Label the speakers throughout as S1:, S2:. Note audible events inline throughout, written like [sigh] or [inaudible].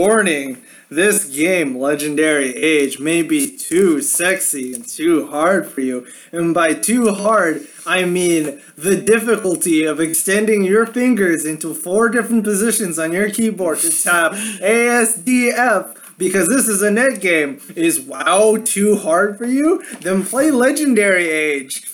S1: Warning this game, Legendary Age, may be too sexy and too hard for you. And by too hard, I mean the difficulty of extending your fingers into four different positions on your keyboard to tap ASDF because this is a net game. Is WoW too hard for you? Then play Legendary Age.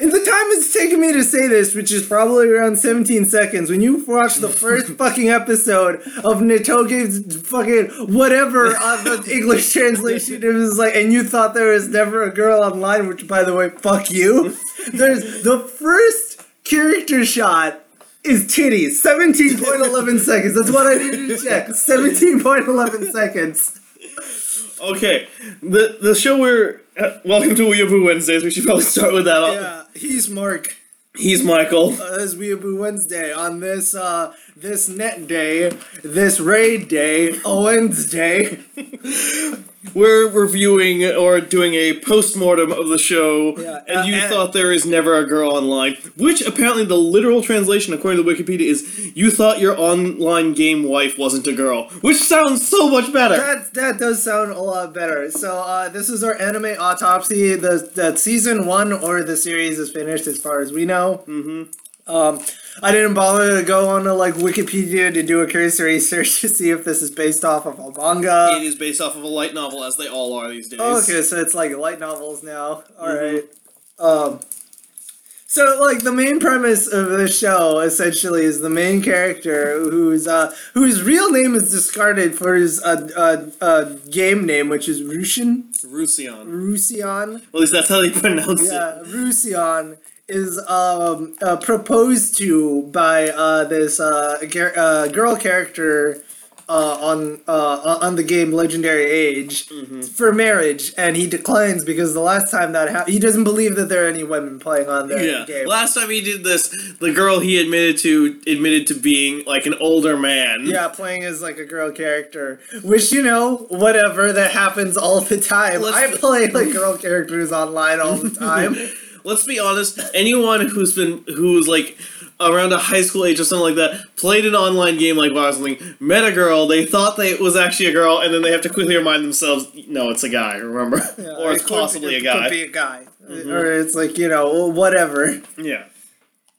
S1: In the time it's taken me to say this, which is probably around 17 seconds, when you watch the first [laughs] fucking episode of Netoge's fucking whatever [laughs] on the English translation, it was like, and you thought there was never a girl online, which by the way, fuck you. [laughs] There's the first character shot is titties. 17.11 seconds. That's what I needed to check. 17.11 seconds.
S2: Okay, the the show we're uh, welcome to Weeaboo Wednesdays. We should probably start with that.
S1: Yeah, he's Mark.
S2: He's Michael.
S1: Uh, this Weeaboo Wednesday on this uh this net day, this raid day, a Wednesday. [laughs]
S2: We're reviewing or doing a post-mortem of the show,
S1: Yeah,
S2: and
S1: uh,
S2: you
S1: and-
S2: thought there is never a girl online. Which apparently the literal translation, according to Wikipedia, is you thought your online game wife wasn't a girl. Which sounds so much better.
S1: That that does sound a lot better. So uh, this is our anime autopsy. The that season one or the series is finished as far as we know. Mm-hmm. Um, I didn't bother to go on to like Wikipedia to do a cursory search [laughs] to see if this is based off of a manga.
S2: it is based off of a light novel, as they all are these days.
S1: Oh, okay, so it's like light novels now. All right. Um. So, like, the main premise of the show essentially is the main character whose uh whose real name is discarded for his uh uh, uh game name, which is Rushin
S2: Rusion.
S1: Rusian.
S2: Well, at least that's how they [laughs] pronounce it.
S1: Yeah, Rusian is um uh, proposed to by uh this uh, gar- uh girl character uh on uh on the game Legendary Age
S2: Mm-hmm.
S1: for marriage and he declines because the last time that happened he doesn't believe that there are any women playing on their
S2: Yeah.
S1: game.
S2: Last time he did this, the girl he admitted to admitted to being like an older man.
S1: yeah, playing as like a girl character, which you know, whatever that happens all the time.
S2: Let's-
S1: I play like girl characters online all the [laughs] time.
S2: Let's be honest. Anyone who's been who's like around a high school age or something like that played an online game like WoW something, met a girl, they thought they it was actually a girl, and then they have to quickly remind themselves, no, it's a guy. Remember,
S1: Yeah, [laughs]
S2: or it's
S1: it
S2: possibly a
S1: it
S2: guy.
S1: Could be a guy, mm-hmm. or it's like you know whatever.
S2: yeah.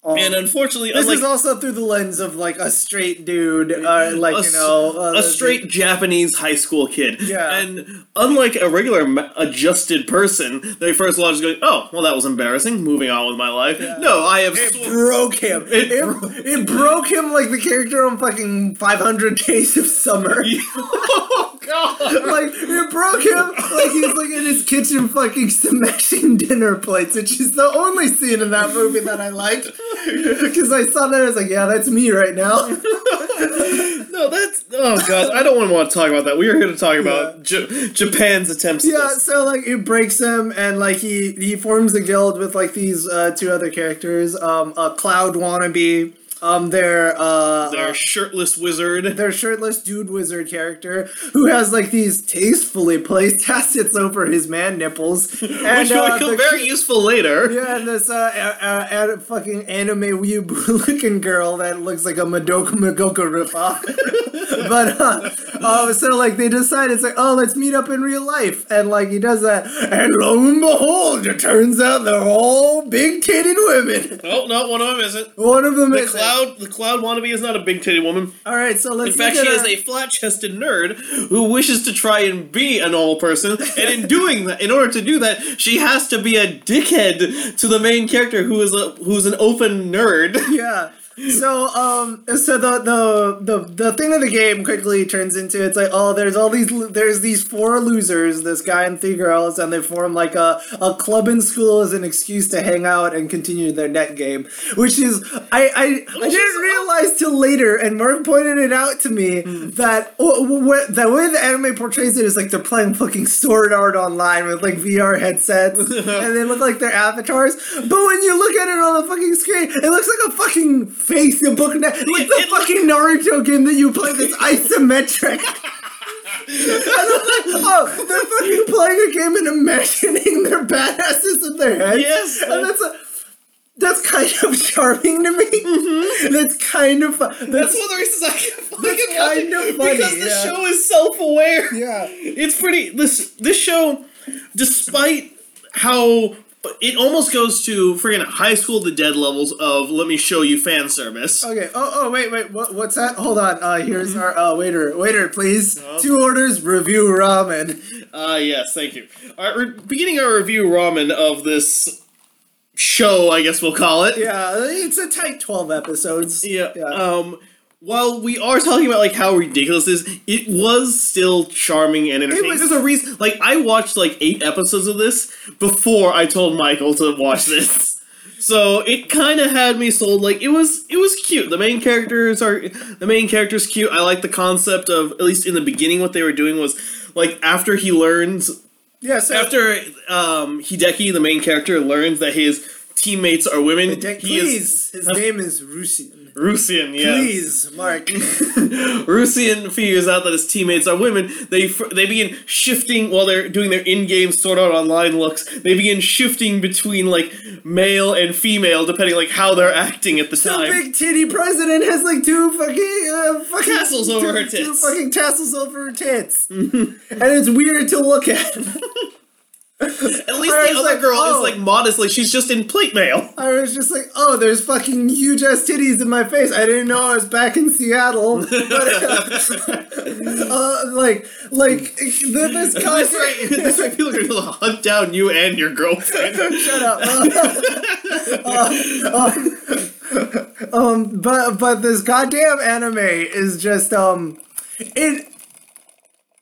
S1: Um,
S2: And unfortunately,
S1: this
S2: unlike
S1: is also through the lens of like a straight dude, uh, like
S2: a,
S1: you know, uh,
S2: a straight Japanese high school kid.
S1: Yeah.
S2: And unlike a regular adjusted person, they first launch going, "Oh, well, that was embarrassing. Moving on with my life." No, I have.
S1: It
S2: sw-
S1: broke him.
S2: It
S1: It,
S2: bro-
S1: it broke him like the character on fucking 500 Days of Summer. [laughs] [laughs] [laughs] like it broke him like he's like in his kitchen fucking smashing [laughs] dinner plates, which is the only scene in that movie that I liked. Because [laughs] I saw that I was like, yeah, that's me right now.
S2: No, that's oh god. I don't want to talk about that. We are here to talk about J- Japan's attempts. at
S1: Yeah,
S2: this.
S1: so like it breaks him, and like he he forms a guild with like these uh, two other characters, um, a cloud wannabe, um, their uh,
S2: Their
S1: uh,
S2: shirtless wizard.
S1: their shirtless dude wizard character who has like these tastefully placed [laughs] tassets over his man nipples, [laughs] and
S2: which will
S1: uh,
S2: become very useful later.
S1: Yeah, and this uh, uh, uh, fucking anime weeaboo [laughs] looking girl that looks like a Madoka Magoka ripoff. but uh, uh, so like they decide it's like, oh, let's meet up in real life, and like he does that, and lo and behold, it turns out they're all big titted women.
S2: Oh no, one of them isn't.
S1: One of them
S2: The
S1: is
S2: cloud, the cloud wannabe is not a big titty woman.
S1: All right, so let's
S2: In fact, she
S1: at
S2: is a flat-chested nerd who wishes to try and be a normal person, and in [laughs] doing that, in order to do that, she has to be a dickhead to the main character, who is a who's an open nerd.
S1: yeah. So um so the, the the the thing of the game quickly turns into it's like oh there's all these there's these four losers this guy and three girls and they form like a, a club in school as an excuse to hang out and continue their net game which is I I, I didn't realize till later and Mark pointed it out to me that w- w- w- the way the anime portrays it is like they're playing fucking sword art online with like VR headsets [laughs] and they look like they're avatars but when you look at it on the fucking screen it looks like a fucking face a book na- like the fucking Naruto game that you play that's [laughs] isometric And I'm like, oh, they're fucking playing a game and imagining their badasses in their heads.
S2: Yes.
S1: and that's a, that's kind of charming to me. Mm-hmm. That's kind of
S2: That's
S1: that's
S2: one of the reasons I kept fucking
S1: That's
S2: watch it
S1: kind of funny,
S2: because the
S1: yeah.
S2: show is self-aware.
S1: Yeah.
S2: It's pretty. This this show, despite how it almost goes to friggin' high school the dead levels of let me show you fan service.
S1: Okay. Oh, oh, wait, wait. What, what's that? Hold on. Uh, here's our uh, waiter. Waiter, please.
S2: Oh.
S1: Two orders. Review ramen.
S2: Uh yes, thank you. All right, we're beginning our review ramen of this show, I guess we'll call it.
S1: Yeah, it's a tight twelve episodes.
S2: Yeah.
S1: Yeah.
S2: Um. While we are talking about like how ridiculous it is, it was still charming and entertaining.
S1: It was-
S2: There's a reason. Like I watched like eight episodes of this before I told Michael to watch this. [laughs] So it kind of had me sold. Like it was, it was cute. The main characters are the main character's cute. I like the concept of at least in the beginning what they were doing was like after he learns
S1: yeah. So
S2: after um, Hideki, the main character, learns that his teammates are women.
S1: Dan-
S2: he
S1: please,
S2: is
S1: his name is Rusian.
S2: Rusian. Yeah.
S1: Please, Mark. [laughs]
S2: Rusian figures out that his teammates are women. They they begin shifting while they're doing their in-game Sword Art Online looks. They begin shifting between like male and female depending like how they're acting at the time.
S1: The
S2: time.
S1: big titty president has like two fucking uh, fucking
S2: Tassels over
S1: two,
S2: her
S1: Two fucking tassels over her tits, [laughs] and it's weird to look at. [laughs]
S2: At least the other
S1: like,
S2: girl
S1: oh.
S2: is like modest, like she's just in plate mail.
S1: I was just like, oh, there's fucking huge ass titties in my face. I didn't know I was back in Seattle. [laughs] But, [laughs] uh, like, like th- this concept.
S2: way, this way people are gonna hunt down you and your girlfriend. [laughs]
S1: Shut up. Uh, uh, um, but but this goddamn anime is just um, it.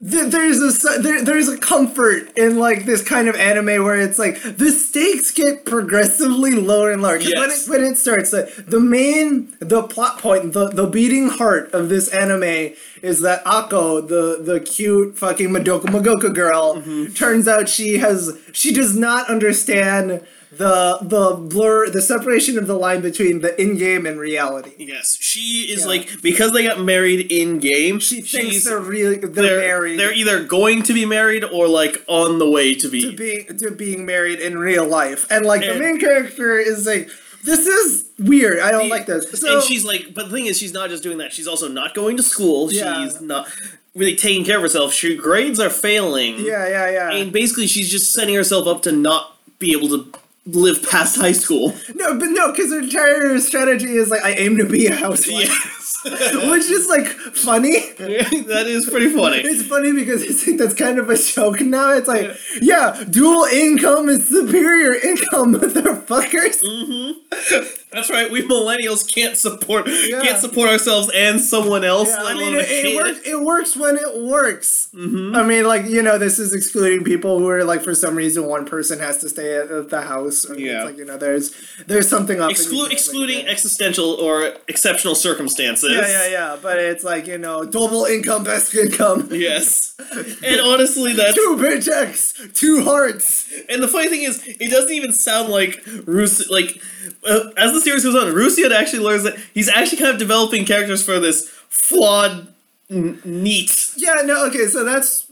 S1: Th- There's a there, there's a comfort in like this kind of anime where it's like the stakes get progressively lower and lower. 'Cause when
S2: Yes.
S1: it when it starts, the, the main the plot point, the the beating heart of this anime is that Ako, the the cute fucking Madoka Magoka girl,
S2: Mm-hmm.
S1: turns out she has she does not understand the the blur the separation of the line between the in-game and reality.
S2: Yes, she is
S1: Yeah.
S2: like because they got married in game.
S1: She thinks
S2: she's
S1: they're really they're,
S2: they're,
S1: married
S2: they're either going to be married or like on the way to be.
S1: to being to being married in real life, and like the main character is like, this is weird. I don't like this. So,
S2: and she's like, but the thing is, she's not just doing that. She's also not going to school.
S1: Yeah.
S2: She's not really taking care of herself. She grades are failing.
S1: yeah, yeah, yeah.
S2: And basically, she's just setting herself up to not be able to live past high school.
S1: no, but no, because her entire strategy is like, I aim to be a housewife,
S2: Yes, [laughs]
S1: which is like funny. [laughs]
S2: that is pretty funny. [laughs]
S1: It's funny because it's like that's kind of a joke now. It's like, yeah, dual income is superior income, motherfuckers. Mm-hmm.
S2: That's right. We millennials can't support
S1: Yeah.
S2: can't support ourselves and someone else.
S1: Yeah, I mean, it, it works. It works when it works. Mm-hmm. I mean, like you know, this is excluding people who are like, for some reason, one person has to stay at, the house. Or
S2: Yeah.
S1: like you know, there's there's something up.
S2: Exclu- excluding existential or exceptional circumstances.
S1: Yeah, yeah, yeah. But it's like you know, double income, best income. [laughs]
S2: Yes. And honestly, that's
S1: Two paychecks, two hearts.
S2: and the funny thing is, it doesn't even sound like Rus like uh, as the series goes on, Rusian actually learns that he's actually kind of developing characters for this flawed n- neat.
S1: Yeah, no, okay, so that's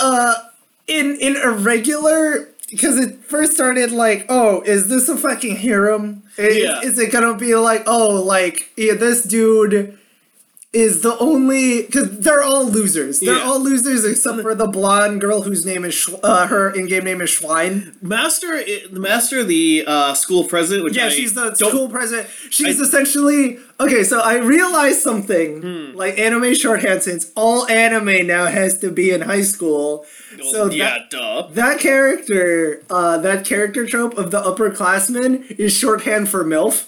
S1: uh in in a regular because it first started like, oh, is this a fucking harem? Is,
S2: Yeah.
S1: is it gonna be like, oh, like yeah, this dude is the only because they're all losers. They're
S2: Yeah.
S1: all losers except for the blonde girl whose name is Sch- uh, her in-game name is Schwein.
S2: Master, the master, of the uh, school president. Which
S1: Yeah,
S2: I
S1: she's the school president. She's
S2: I-
S1: essentially okay. So I realized something.
S2: Hmm.
S1: Like anime shorthand, since all anime now has to be in high school. So that-
S2: yeah, duh.
S1: That character, uh, that character trope of the upperclassman is shorthand for MILF.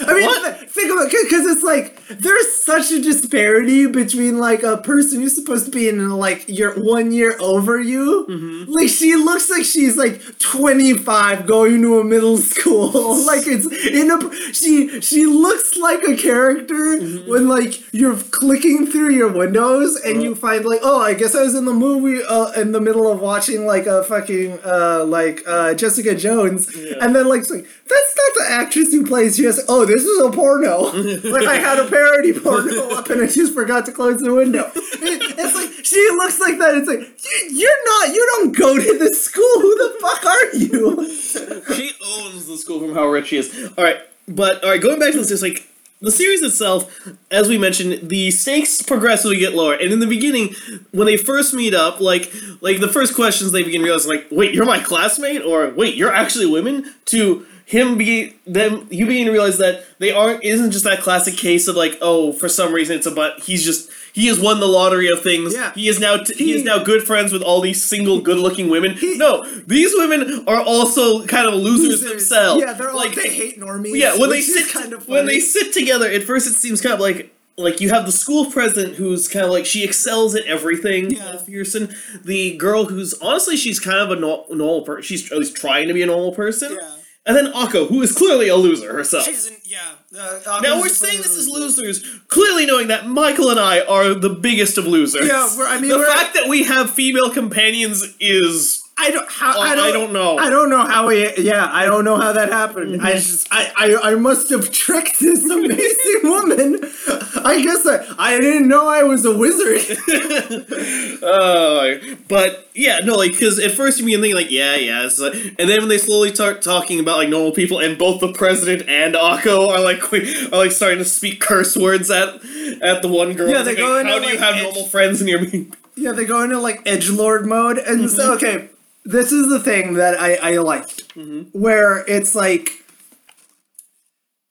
S1: I mean,
S2: What?
S1: think about it, because it's like there's such a disparity between like a person who's supposed to be in like your one year over you.
S2: Mm-hmm.
S1: Like she looks like she's like 25 going to a middle school. [laughs] like it's in a she she looks like a character
S2: Mm-hmm.
S1: when like you're clicking through your windows and you find like oh I guess I was in the movie uh, in the middle of watching like a fucking uh like uh Jessica Jones and then like it's like that's not the actress who plays Jessica. Oh, Oh, this is a porno. [laughs] like I had a parody porno up and I just forgot to close the window. It- it's like she looks like that. It's like "You- you're not. You don't go to this school. Who the fuck are you? [laughs]
S2: she owns the school from how rich she is. All right, but all right, going back to this, it's like the series itself, as we mentioned, the stakes progressively get lower. And in the beginning, when they first meet up, like like the first questions they begin realizing, like, wait, you're my classmate, or wait, you're actually women. To him be them, you to realize that they aren't isn't just that classic case of like, oh, for some reason it's about he's just he has won the lottery of things.
S1: Yeah.
S2: He is now t- he,
S1: He-
S2: is now good friends with all these single [laughs] good looking women.
S1: He-
S2: no, these women are also kind of losers,
S1: Losers.
S2: themselves.
S1: Yeah, they're all,
S2: like
S1: they hate normies.
S2: yeah, when they sit
S1: kind of
S2: when they sit together, at first it seems kind of like like you have the school president who's kind of like she excels at everything.
S1: Yeah.
S2: McPherson, the girl who's honestly she's kind of a normal person. She's at least trying to be a normal person.
S1: Yeah.
S2: And then Akko, who is clearly a loser herself.
S1: She's in, yeah. Uh,
S2: now we're saying this
S1: is
S2: losers, clearly knowing that Michael and I are the biggest of losers.
S1: Yeah, we're- I mean,
S2: the fact that we have female companions is
S1: I don't how
S2: Oh,
S1: I
S2: I
S1: don't,
S2: don't know.
S1: I don't know how he yeah, I don't know how that happened. I just I, I I must have tricked this [laughs] amazing woman. I guess I I didn't know I was a wizard.
S2: Uh, [laughs] but yeah, no, like because at first you begin thinking like, yeah, yeah, it's like, and then when they slowly start talking about like normal people, and both the president and Akko are like [laughs] are like starting to speak curse words at at the one girl.
S1: Yeah, they
S2: like,
S1: go into,
S2: How do you have
S1: edge-
S2: normal friends and you're being
S1: yeah, they go into like edge lord mode, and so okay, this is the thing that I I liked, mm-hmm. where it's like.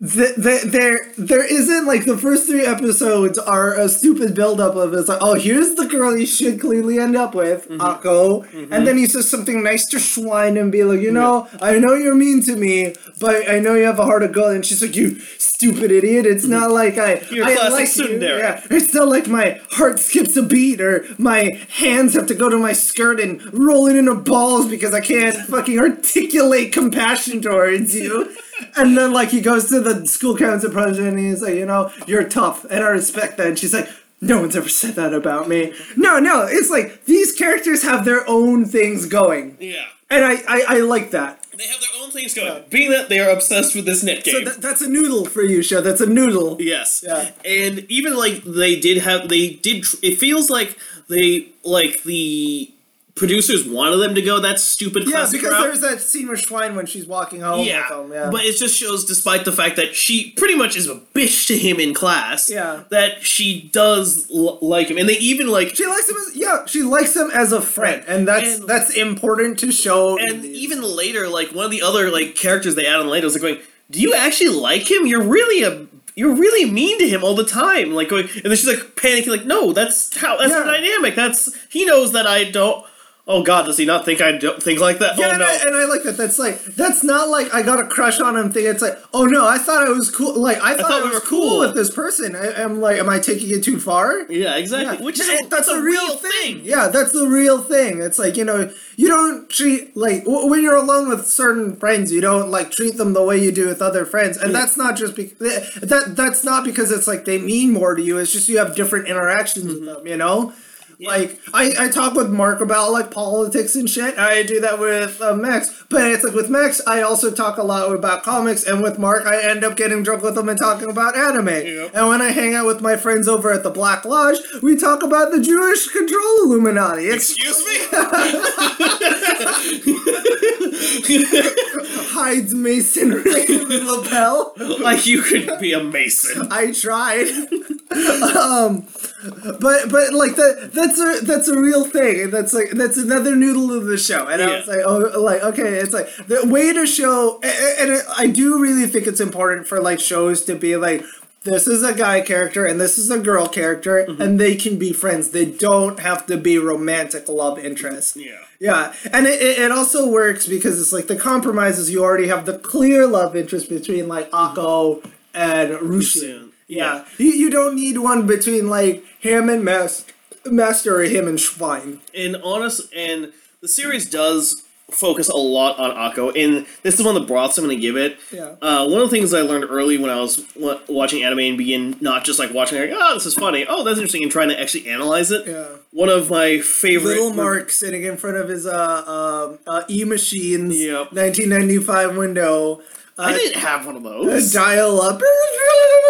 S1: The, the, there there isn't like the first three episodes are a stupid buildup of it's like oh here's the girl you should clearly end up with Akko. And then he says something nice to Schwein and be like you know I know you're mean to me but I know you have a heart of gold. And she's like you stupid idiot. It's not like I
S2: You're
S1: I like you. yeah. It's not like my heart skips a beat or my hands have to go to my skirt and roll it into balls because I can't fucking articulate compassion towards you. [laughs] And then like he goes to the school council president and he's like, you know, you're tough and I respect that. And she's like, no one's ever said that about me. No, no, it's like these characters have their own things going.
S2: yeah.
S1: And I, I, I like that.
S2: They have their own things going. Being that they are obsessed with this net
S1: So
S2: game.
S1: that, that's a noodle for you, show. That's a noodle.
S2: Yes.
S1: Yeah.
S2: And even like they did have they did tr- it feels like they like the producers wanted them to go that stupid
S1: Yeah,
S2: classic
S1: because
S2: route.
S1: there's that scene with Schwein when she's walking home
S2: yeah.
S1: with him. Yeah.
S2: But it just shows despite the fact that she pretty much is a bitch to him in class.
S1: Yeah.
S2: That she does l- like him. And they even like
S1: She likes him as yeah, she likes him as a friend, and that's
S2: And-
S1: that's important to show.
S2: and even later, like one of the other like characters they add on later was like going, Do you actually like him? You're really a you're really mean to him all the time. Like going and then she's like panicking, like, no, that's how that's the
S1: Yeah.
S2: dynamic. That's he knows that I don't Oh god, does he not think I don't think like that?
S1: yeah,
S2: oh
S1: and,
S2: no.
S1: I, and I like that. That's like that's not like I got a crush on him thing. It's like oh no, I thought I was cool. Like I thought,
S2: thought
S1: I
S2: we
S1: was
S2: were
S1: cool
S2: cool.
S1: with this person. I, am like, am I taking it too far?
S2: yeah, exactly.
S1: Yeah.
S2: Which is
S1: And
S2: that's a real thing.
S1: Yeah, that's the real thing. It's like you know, you don't treat like w- when you're alone with certain friends, you don't like treat them the way you do with other friends, and that's not just because that that's not because it's like they mean more to you. It's just you have different interactions with mm-hmm. them. You know. Like I, I talk with Mark about like politics and shit. I do that with uh, Max, but it's like with Max, I also talk a lot about comics, and with Mark, I end up getting drunk with him and talking about anime.
S2: Yep.
S1: And when I hang out with my friends over at the Black Lodge, we talk about the Jewish control Illuminati. It's
S2: Excuse me? [laughs] [laughs] [laughs]
S1: hides masonry in lapel.
S2: like you could be a mason. [laughs]
S1: I tried. um, but but like that that's a that's a real thing, and that's like that's another noodle of the show. And I was like, oh, like okay, it's like the way to show, a- a- and I do really think it's important for like shows to be like. This is a guy character and this is a girl character,
S2: Mm-hmm.
S1: and they can be friends. They don't have to be romantic love interests.
S2: Yeah.
S1: Yeah, and it, it, also works because it's like the compromises. You already have the clear love interest between like Akko and Rushin. Yeah, you, you don't need one between like him and Master, Master or him and Schwein.
S2: and honest and the series does focus a lot on Akko, and this is one of the broths I'm going to give it.
S1: Yeah.
S2: Uh, one of the things I learned early when I was wa- watching anime and begin not just like watching like, oh, this is funny, oh, that's interesting, and trying to actually analyze it.
S1: Yeah.
S2: One of my favorite
S1: Little Mark sitting in front of his uh, um uh, E machines
S2: Yep.
S1: 1995 window.
S2: I uh, didn't have one of those.
S1: dial up.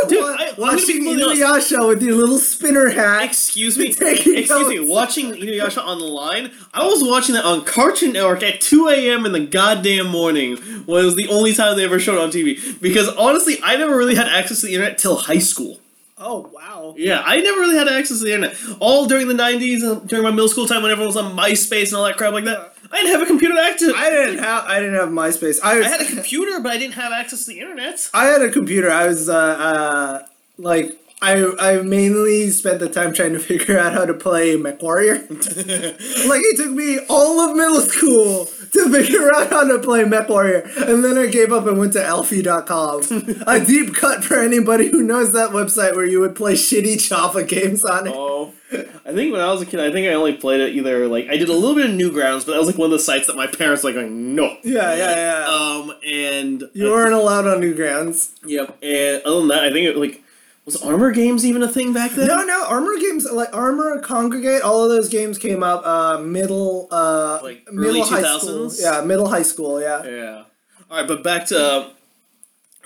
S2: Dude, I-
S1: watching Inuyasha with your little spinner hat.
S2: Excuse me. [laughs] Excuse me. Watching Inuyasha on the line, I was watching that on Cartoon Network at 2 a.m. in the goddamn morning. When it was the only time they ever showed on TV. Because honestly, I never really had access to the internet till high school.
S1: Oh wow.
S2: Yeah, I never really had access to the internet. All during the 90s, and during my middle school time when everyone was on MySpace and all that crap like that. Uh, I didn't have a computer to access.
S1: I didn't have I didn't have MySpace. I was
S2: I had a computer, but I didn't have access to the internet.
S1: I had a computer. I was uh, uh like I I mainly spent the time trying to figure out how to play MechWarrior. [laughs] like it took me all of middle school to figure out how to play MechWarrior, and then I gave up and went to Alfy.com. a deep cut for anybody who knows that website where you would play shitty Java games on it.
S2: Oh, I think when I was a kid, I think I only played it either like I did a little bit of Newgrounds, but that was like one of the sites that my parents were like going no.
S1: Yeah, yeah, yeah.
S2: Um, and
S1: you weren't allowed on Newgrounds.
S2: Yep. And other than that, I think it like was Armor Games even a thing back then?
S1: No, no, Armor games like Armor, Kongregate, all of those games came up uh middle uh
S2: Like
S1: middle
S2: early
S1: high school. Yeah, middle high school, yeah.
S2: Yeah. All right, but back to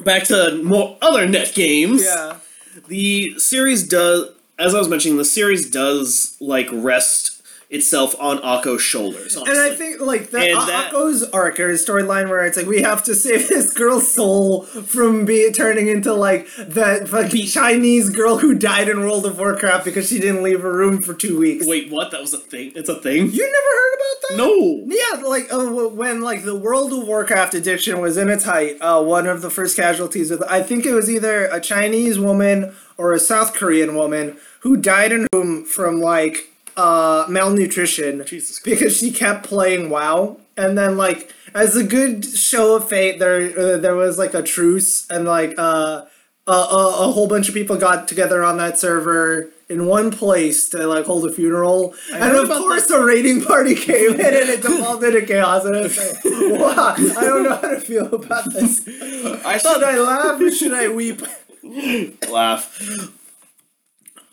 S2: back to more other net games.
S1: Yeah.
S2: The series does, as I was mentioning, the series does like rest itself on Akko's shoulders.
S1: And. I think like the
S2: And that-
S1: Akko's arc or his storyline where it's like we have to save [laughs] this girl's soul from be turning into like that fucking Chinese girl who died in World of Warcraft because she didn't leave her room for two weeks.
S2: Wait, what? That was a thing? It's a thing?
S1: You never heard about that?
S2: No.
S1: Yeah, like uh, when like the World of Warcraft addiction was in its height, uh, one of the first casualties of I think it was either a Chinese woman or a South Korean woman who died in room from like uh, malnutrition because she kept playing WoW, and then like as a good show of fate, there uh, there was like a truce, and like uh, a, a, a whole bunch of people got together on that server in one place to like hold a funeral, and of course the raiding party came in and it [laughs] defaulted to chaos, and it's like, wow, I don't know how to feel about this.
S2: I
S1: Should I laugh or should I weep? [laughs]
S2: laugh.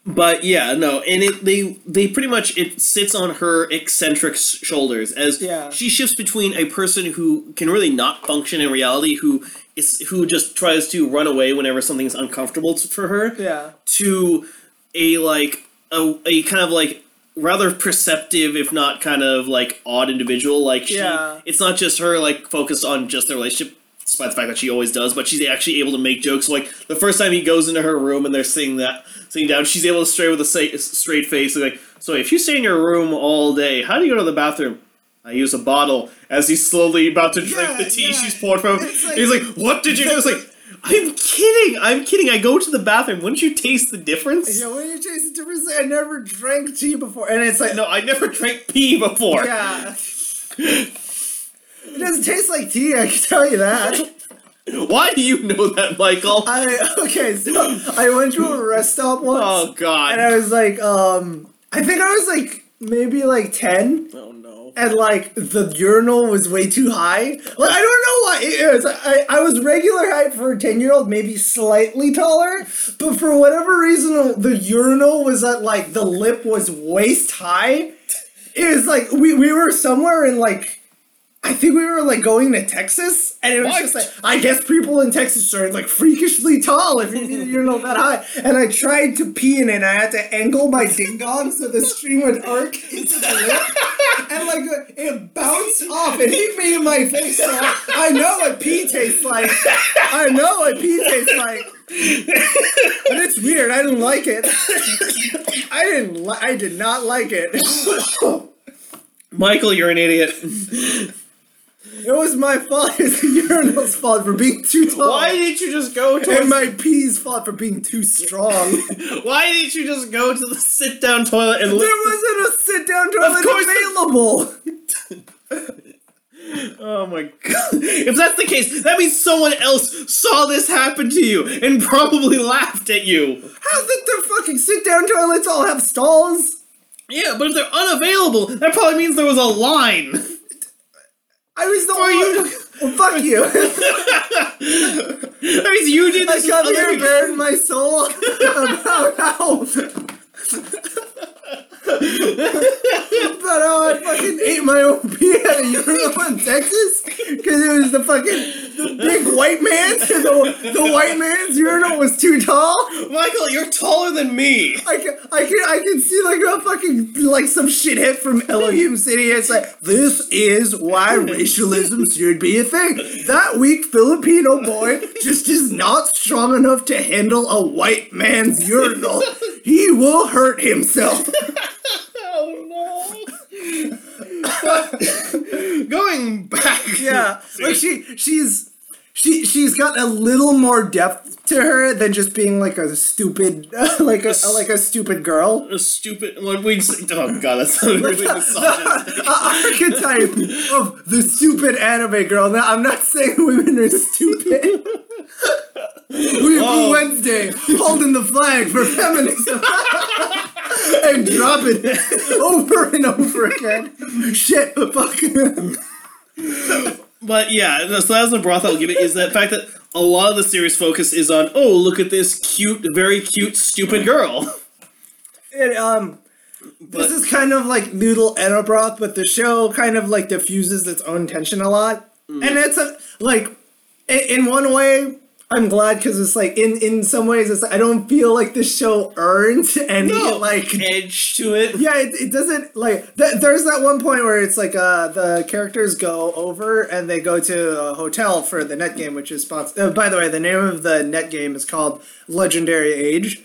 S2: But yeah, no, and it they they pretty much it sits on her eccentric shoulders as
S1: Yeah.
S2: she shifts between a person who can really not function in reality, who is who just tries to run away whenever something's uncomfortable for her,
S1: Yeah.
S2: to a like a, a kind of like rather perceptive if not kind of like odd individual like she
S1: Yeah.
S2: it's not just her like focused on just the relationship despite the fact that she always does but she's actually able to make jokes like the first time he goes into her room and they're sitting that sitting down she's able to stray with a sa- straight face like so if you stay in your room all day how do you go to the bathroom I use a bottle as he's slowly about to drink
S1: Yeah,
S2: the tea
S1: yeah.
S2: she's poured from him.
S1: Like-
S2: he's like, "What did you do?" It's like, "I'm kidding. I'm kidding. I go to the bathroom. Wouldn't you taste the difference?"
S1: Yeah, when you taste the difference, I never drank tea before, and it's like,
S2: No, I never drank pee before.
S1: yeah. [laughs] It doesn't taste like tea, I can tell you that. [laughs]
S2: Why do you know that, Michael?
S1: I okay, so I went to a rest stop once,
S2: oh god.
S1: and I was like, um, I think I was like maybe like ten,
S2: oh no.
S1: and like the urinal was way too high. Like I don't know why it was. I I was regular height for a ten year old, maybe slightly taller, but for whatever reason, the urinal was at like the lip was waist high. It was like we we were somewhere in like. I think we were like going to Texas, and it was
S2: What?
S1: just like I guess people in Texas are like freakishly tall if you need a urinal that high. And I tried to pee in it, and I had to angle my ding dong so the stream would arc into the lip, and like it bounced off and hit me in my face. So I, I know what pee tastes like. I know what pee tastes like. But it's weird. I didn't like it. I didn't. Li- I did not like it.
S2: Michael, you're an idiot.
S1: It was my fault. [laughs] It's the urinal's fault for being too tall.
S2: Why didn't you just go to?
S1: And my pee's fault for being too strong. [laughs]
S2: Why didn't you just go to the sit-down toilet and?
S1: there wasn't a sit down toilet
S2: course
S1: available. [laughs]
S2: Oh my god. If that's the case, that means someone else saw this happen to you and probably laughed at you.
S1: How did the fucking sit down toilets all have stalls?
S2: Yeah, but if they're unavailable, that probably means there was a line.
S1: I was the one.
S2: you to-
S1: Well, fuck you. [laughs]
S2: I means you did
S1: I
S2: this.
S1: come
S2: with other
S1: here bearing my soul [laughs] about how. But how I fucking ate my own pee at a urinal in Texas because it was the fucking the big white man. The, the white man's urinal was too tall.
S2: Michael, you're taller than me.
S1: I can, I can, I can see like a fucking like some shithead from Elohim City. It's like this is why racialism should be a thing. That weak Filipino boy just is not strong enough to handle a white man's urinal. He will hurt himself.
S2: Oh. [laughs] But going back.
S1: Yeah, [laughs] like she, she's. She she's got a little more depth to her than just being like a stupid [laughs] like a like a stupid girl.
S2: A stupid. When we say, oh god, that's so really misogynist.
S1: A archetype of the stupid anime girl. Now I'm not saying women are stupid. We
S2: Whoa.
S1: Wednesday holding the flag for feminism and dropping it [laughs] over and over again. Shit, fuck.
S2: But yeah, so that's the broth I'll give it is that fact that a lot of the series focus is on oh look at this cute, very cute, stupid girl.
S1: It, um, this is kind of like Noodle Enobroth, but the show kind of like diffuses its own tension a lot,
S2: Mm.
S1: and it's a like, in, in one way. I'm glad because it's like in in some ways it's like, I don't feel like the show earned any
S2: No,
S1: like
S2: edge to it.
S1: yeah it, it doesn't like th- there's that one point where it's like uh the characters go over and they go to a hotel for the net game which is sponsored uh, by the way the name of the net game is called Legendary Age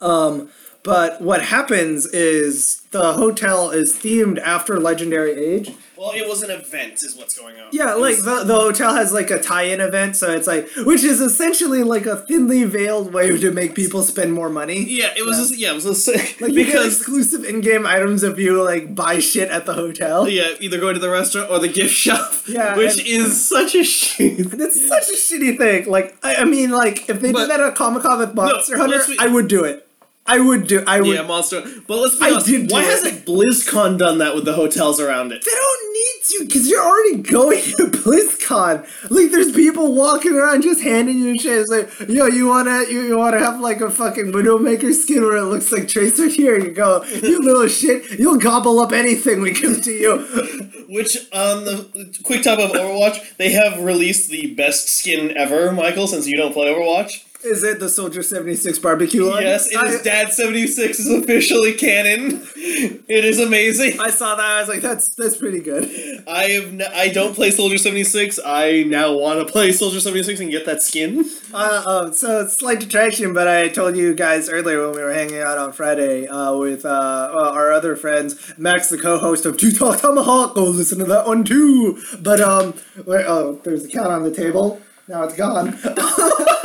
S1: um but what happens is the hotel is themed after Legendary Age
S2: Well, it was an event, is what's going on.
S1: yeah, like the, the hotel has like a tie-in event, so it's like, which is essentially like a thinly veiled way to make people spend more money.
S2: Yeah, it was.
S1: Yeah.
S2: Just, yeah, it was just, like
S1: Like you get
S2: because
S1: exclusive in-game items if you like buy shit at the hotel.
S2: yeah, either going to the restaurant or the gift shop.
S1: Yeah, [laughs]
S2: which
S1: and-
S2: is such a shame. [laughs]
S1: That's such a shitty thing. Like, I, I mean, like if they
S2: But-
S1: did that at Comic Con with Monster
S2: No,
S1: Hunter, I would do it. I would do. I would.
S2: Yeah, monster. But let's be
S1: I
S2: honest. Why hasn't BlizzCon done that with the hotels around it?
S1: They don't need to, because you're already going to [laughs] BlizzCon. Like, there's people walking around just handing you shit. It's like, yo, you wanna, you, you wanna have like a fucking Widowmaker skin where it looks like Tracer? [laughs] Here you go, you little shit. You'll gobble up anything we give to you. [laughs]
S2: Which on the quick top of Overwatch, they have released the best skin ever, Michael. Since you don't play Overwatch.
S1: Is it the Soldier 76 barbecue one?
S2: Yes, it is.
S1: I,
S2: Dad seventy six is officially canon. It is amazing.
S1: I saw that. I was like, that's that's pretty good.
S2: I have. N- I don't play Soldier seventy six. I now want to play Soldier seventy six and get that skin.
S1: Uh, uh, so it's slight detraction, but I told you guys earlier when we were hanging out on Friday uh, with uh, our other friends, Max, the co-host of Two Talk Tomahawk. Go listen to that one too. But um, where, oh, there's a cat on the table. Now it's gone. [laughs]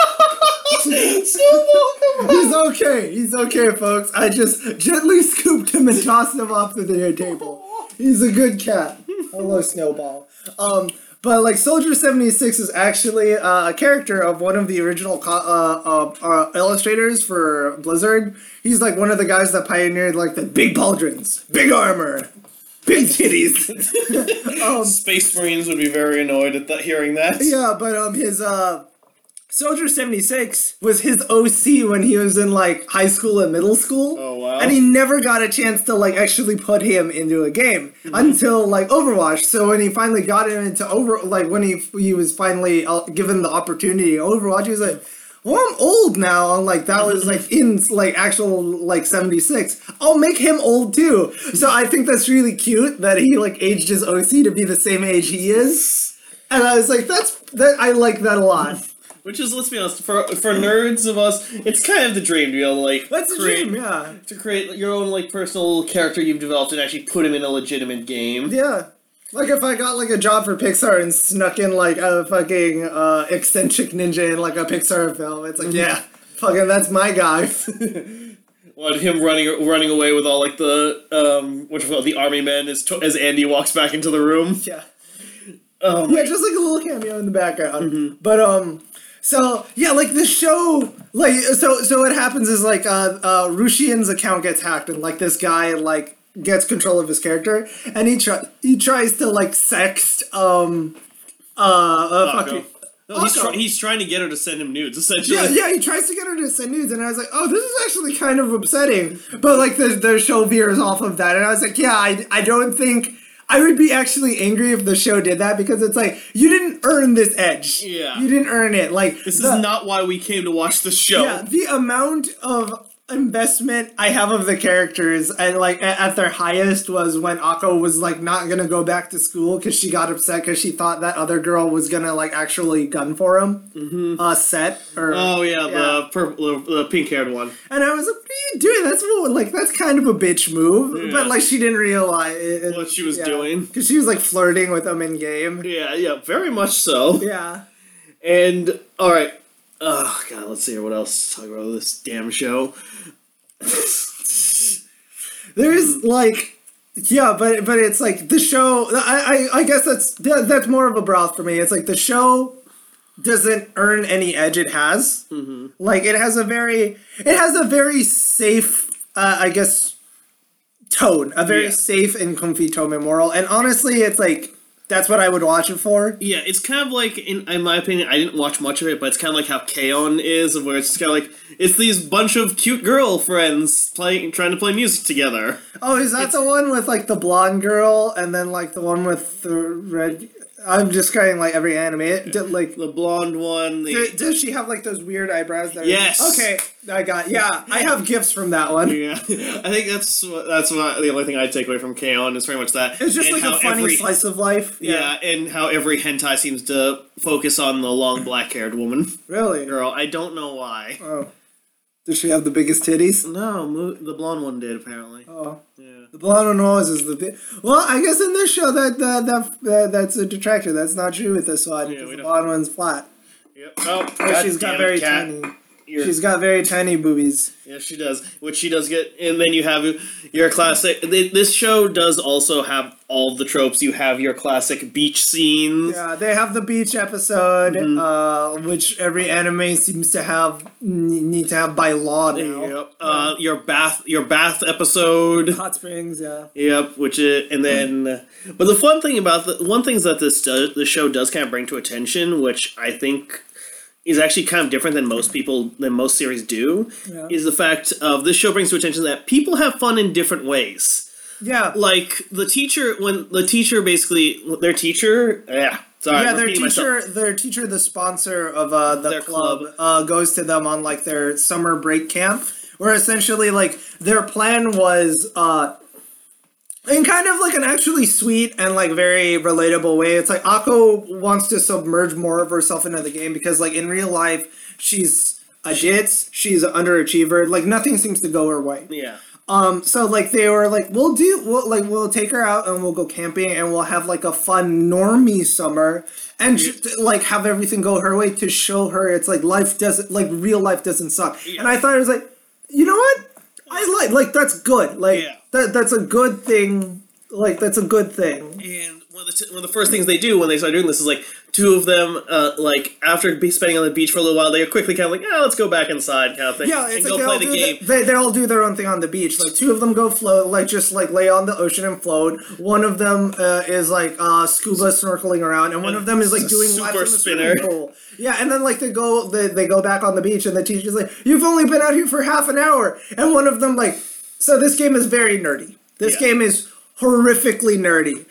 S2: so welcome.
S1: He's okay. He's okay, folks. I just gently scooped him and tossed him off the dinner table. He's a good cat. Hello, Snowball. Um, but like Soldier seventy six is actually uh, a character of one of the original co- uh, uh, uh, illustrators for Blizzard. He's like one of the guys that pioneered like the big pauldrons, big armor, big titties. [laughs] um,
S2: Space Marines would be very annoyed at that, hearing that.
S1: yeah, but um, his uh, Soldier seventy six was his OC when he was in like high school and middle school.
S2: Oh, wow.
S1: And he never got a chance to like actually put him into a game until like Overwatch. So when he finally got him into over, like when he he was finally uh, given the opportunity Overwatch, he was like. Well, I'm old now. Like that was [laughs] like in like actual like seventy six. I'll make him old too. So I think that's really cute that he like aged his OC to be the same age he is. And I was like, that's that. I like that a lot.
S2: Which is, let's be honest, for for nerds of us, it's kind of the dream to be able to like
S1: That's a
S2: create
S1: dream, yeah,
S2: to create your own like personal character you've developed and actually put him in a legitimate game.
S1: yeah. Like if I got like a job for Pixar and snuck in like a fucking uh, eccentric ninja in like a Pixar film, it's like, yeah, fucking that's my guy. [laughs]
S2: What him running running away with all like the um what you call the army men as as Andy walks back into the room.
S1: yeah.
S2: Um,
S1: Yeah, just like a little cameo in the background. But um, so yeah, like the show, like so so what happens is like uh, uh Rushian's account gets hacked, and like this guy like gets control of his character, and he try he tries to like sext um uh, uh fucking.
S2: No, he's, try- he's trying to get her to send him nudes, essentially.
S1: Yeah, yeah, he tries to get her to send nudes, and I was like, oh, this is actually kind of upsetting. But like the the show veers off of that, and I was like, yeah, I, I don't think I would be actually angry if the show did that because it's like you didn't earn this edge.
S2: Yeah.
S1: You didn't earn it. Like
S2: This
S1: the-
S2: is not why we came to watch the show.
S1: Yeah, the amount of investment I have of the characters and like at, their highest was when Akko was like not gonna go back to school because she got upset because she thought that other girl was gonna like actually gun for him. Mm-hmm. Uh, set or
S2: Oh yeah, the purple, the, the pink-haired one.
S1: and I was like, "What are you doing? That's what, like that's kind of a bitch move."
S2: Yeah.
S1: But like she didn't realize it,
S2: What she was doing.
S1: because she was like flirting with him in game.
S2: Yeah, yeah, very much so.
S1: Yeah.
S2: And all right, oh god, let's see here. What else to talk about this damn show?
S1: There's like, yeah, but but it's like the show. I I, I guess that's that, that's more of a broth for me. It's like the show doesn't earn any edge it has. Mm-hmm. Like it has a very it has a very safe, uh, I guess, tone. A very
S2: Yeah.
S1: safe and comfy tone and moral. And honestly, it's like that's what I would watch it for.
S2: Yeah, it's kind of like, in, in my opinion, I didn't watch much of it, but it's kind of like how K-On! is, where it's just kind of like it's these bunch of cute girl friends playing, trying to play music together.
S1: Oh, is that the one with like the blonde girl and then like the one with the red? I'm just getting like every anime. It, did, like
S2: The blonde one, the
S1: Does, does she have like those weird eyebrows? That are-
S2: Yes.
S1: Okay, I got. Yeah, I have gifts from that one.
S2: Yeah, I think that's that's what the only thing I take away from K-On! is pretty much that.
S1: It's just
S2: And
S1: like a funny
S2: every-
S1: slice of life.
S2: Yeah. and how every hentai seems to focus on the long black-haired woman
S1: Really?
S2: girl. I don't know why.
S1: Oh. Does she have the biggest titties?
S2: No, mo- the blonde one did apparently.
S1: Oh.
S2: Yeah.
S1: The blonde one always is the big. Well, I guess in this show that that, that uh, that's a detractor. That's not true with this one
S2: Yeah,
S1: the blonde one's flat.
S2: Yep. Oh,
S1: she's got very
S2: it,
S1: tiny.
S2: You're-
S1: She's got very tiny boobies.
S2: Yeah, she does. Which she does get, and then you have your classic. This show does also have all the tropes. You have your classic beach scenes.
S1: Yeah, they have the beach episode,
S2: Mm-hmm.
S1: uh, which every anime seems to have need to have by law now.
S2: Yep. Uh, your bath, your bath episode.
S1: Hot springs, yeah.
S2: Yep. Which is, and then, but the fun thing about the one things that this does, the show does kind of bring to attention, which I think is actually kind of different than most people than most series do,
S1: Yeah.
S2: is the fact of this show brings to attention that people have fun in different ways.
S1: Yeah,
S2: like the teacher when the teacher basically their teacher yeah sorry
S1: yeah, their teacher,
S2: myself.
S1: their teacher, the sponsor of uh, the
S2: Their
S1: club,
S2: club.
S1: Uh, goes to them on like their summer break camp, where essentially like their plan was uh, in kind of like an actually sweet and like very relatable way. It's like Akko wants to submerge more of herself into the game because like in real life she's a ditz, she's an underachiever, like nothing seems to go her way.
S2: yeah
S1: Um, so like they were like, we'll do, we'll like we'll take her out and we'll go camping and we'll have like a fun normie summer and like have everything go her way to show her it's like life doesn't like real life doesn't suck. And I thought it was like, you know what? I like like that's good. Like
S2: Yeah.
S1: that that's a good thing. Like that's a good thing.
S2: and of, the t- one of the first things they do when they start doing this is like two of them uh, like after be spending on the beach for a little while they are quickly kind of like oh let's go back inside kind of thing
S1: Yeah, it's
S2: go
S1: like they
S2: play
S1: all,
S2: the
S1: do
S2: game
S1: the- they, they all do their own thing on the beach. Like two of them go float, like just like lay on the ocean and float. One of them uh, is like uh, scuba snorkeling around, and one of them is like doing
S2: super
S1: laps in the
S2: spinner.
S1: pool. Yeah, and then like they go they, they go back on the beach, and the teacher's like, "You've only been out here for half an hour," and one of them like, so this game is very nerdy. This
S2: Yeah.
S1: game is horrifically nerdy.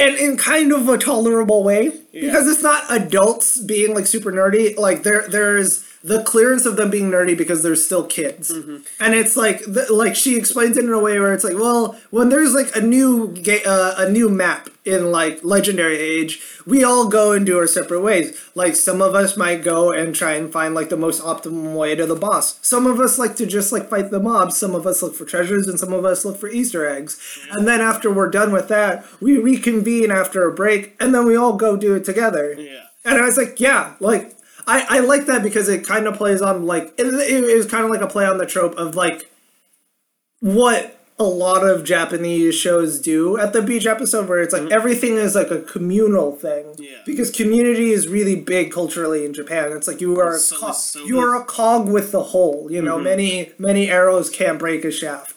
S1: And in kind of a tolerable way because it's not adults being like super nerdy. Like there, there's the clearance of them being nerdy because they're still kids, and it's like the, like she explains it in a way where it's like, well, when there's like a new ga- uh, a new map in like Legendary Age, we all go and do our separate ways. Like some of us might go and try and find like the most optimum way to the boss. Some of us like to just like fight the mobs. Some of us look for treasures, and some of us look for Easter eggs. And then after we're done with that, we reconvene after a break, and then we all go do it together.
S2: yeah
S1: And I was like, yeah, like I, I like that because it kind of plays on like it, it is kind of like a play on the trope of like what a lot of Japanese shows do at the beach episode where it's like mm-hmm. everything is like a communal thing.
S2: Yeah.
S1: Because community is really big culturally in Japan. It's like you are a
S2: So-
S1: co-
S2: so
S1: you are a cog with the whole. You know, mm-hmm. many many arrows can't break a shaft.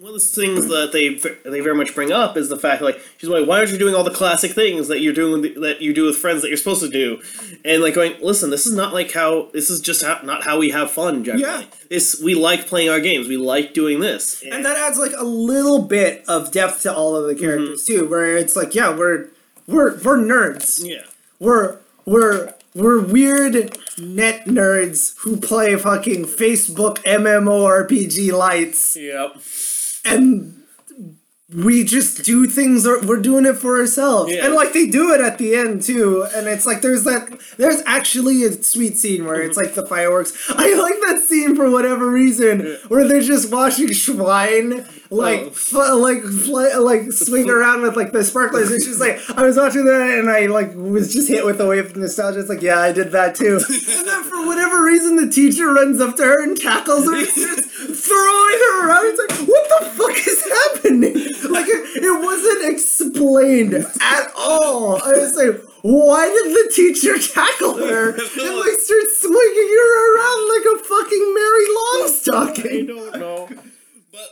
S2: And one of the things that they they very much bring up is the fact like she's like, why aren't you doing all the classic things that you're doing that you do with friends that you're supposed to do? And like going, listen, this is not like how this is just how, not how we have fun. Generally.
S1: Yeah.
S2: this we like playing our games. We like doing this.
S1: and that adds like a little bit of depth to all of the mm-hmm. characters too where it's like yeah we're we're we're nerds
S2: yeah,
S1: we're we're we're weird net nerds who play fucking facebook mmorpg lights
S2: yep.
S1: And we just do things or we're doing it for ourselves.
S2: Yeah.
S1: and like they do it at the end too. And it's like there's that there's actually a sweet scene where it's mm-hmm. like the fireworks. I like that scene for whatever reason where they're just watching schwein like
S2: Oh.
S1: fl- like fly, like swing [laughs] around with like the sparklers and she's like i was watching that and i like was just hit with a wave of nostalgia it's like yeah i did that too [laughs] and then for whatever reason the teacher runs up to her and tackles her and [laughs] starts throwing her around it's like what the fuck is happening like it, it wasn't explained at all i was like why did the teacher tackle her and like start swinging her around like a fucking mary Longstocking?
S2: I don't know.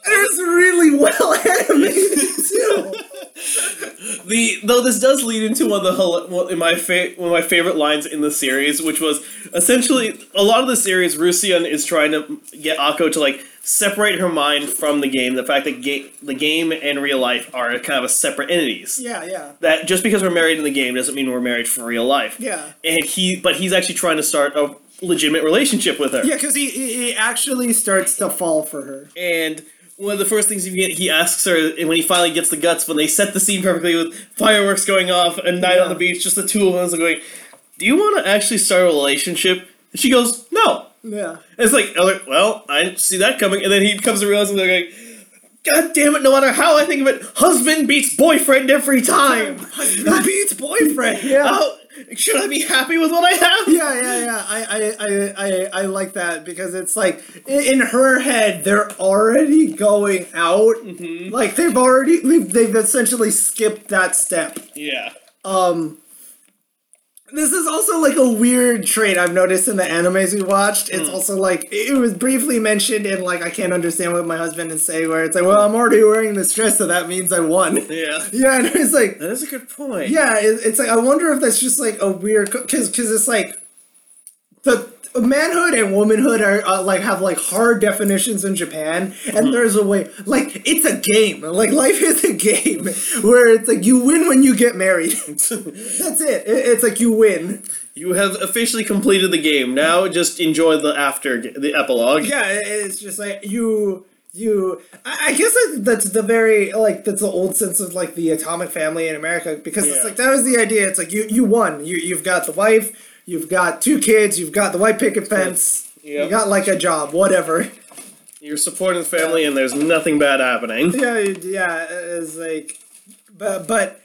S1: It was really well animated too [laughs]
S2: the though this does lead into one of the one in my fa- one of my favorite lines in the series, which was essentially a lot of the series. Rusian is trying to get Akko to like separate her mind from the game. The fact that ga- the game and real life are kind of a separate entities.
S1: yeah yeah
S2: That just because we're married in the game doesn't mean we're married for real life.
S1: Yeah.
S2: And he, but he's actually trying to start a legitimate relationship with her.
S1: yeah because he he actually starts to fall for her
S2: And one of the first things you get, he asks her, and when he finally gets the guts, when they set the scene perfectly with fireworks going off and night on the beach, just the two of us are going, "Do you want to actually start a relationship?" And she goes, "No."
S1: yeah
S2: And it's like, like, well, I see that coming. And then he comes to realize, and they're like, God damn it! No matter how I think of it, husband beats boyfriend every time. [laughs]
S1: Husband beats boyfriend. Yeah. [laughs]
S2: How, should I be happy with what I have?
S1: Yeah, yeah, yeah. I, I, I, I, I like that because it's like in, in her head they're already going out. Like they've already they've, they've essentially skipped that step.
S2: Yeah.
S1: Um, this is also like a weird trait I've noticed in the animes we watched. It's hmm. also like it was briefly mentioned in like I can't understand what my husband is saying, where it's like, well, I'm already wearing this dress, so that means I won.
S2: Yeah. [laughs]
S1: Yeah, and it's like
S2: That is a good point.
S1: yeah, it, it's like I wonder if that's just like a weird because because it's like the manhood and womanhood are uh, like have like hard definitions in Japan, and there's a way like it's a game. Like life [laughs] is a game where it's like you win when you get married. [laughs] That's it. It- It's like you win.
S2: You have officially completed the game. Now just enjoy the after the epilogue.
S1: Yeah, it's just like you. You, I I guess that's the very like that's the old sense of like the atomic family in America because it's like that was the idea. It's like you you won. You you've got the wife, you've got two kids, you've got the white picket fence, you got like a job, whatever.
S2: You're supporting the family, and there's nothing bad happening.
S1: Yeah, yeah, it's like, but but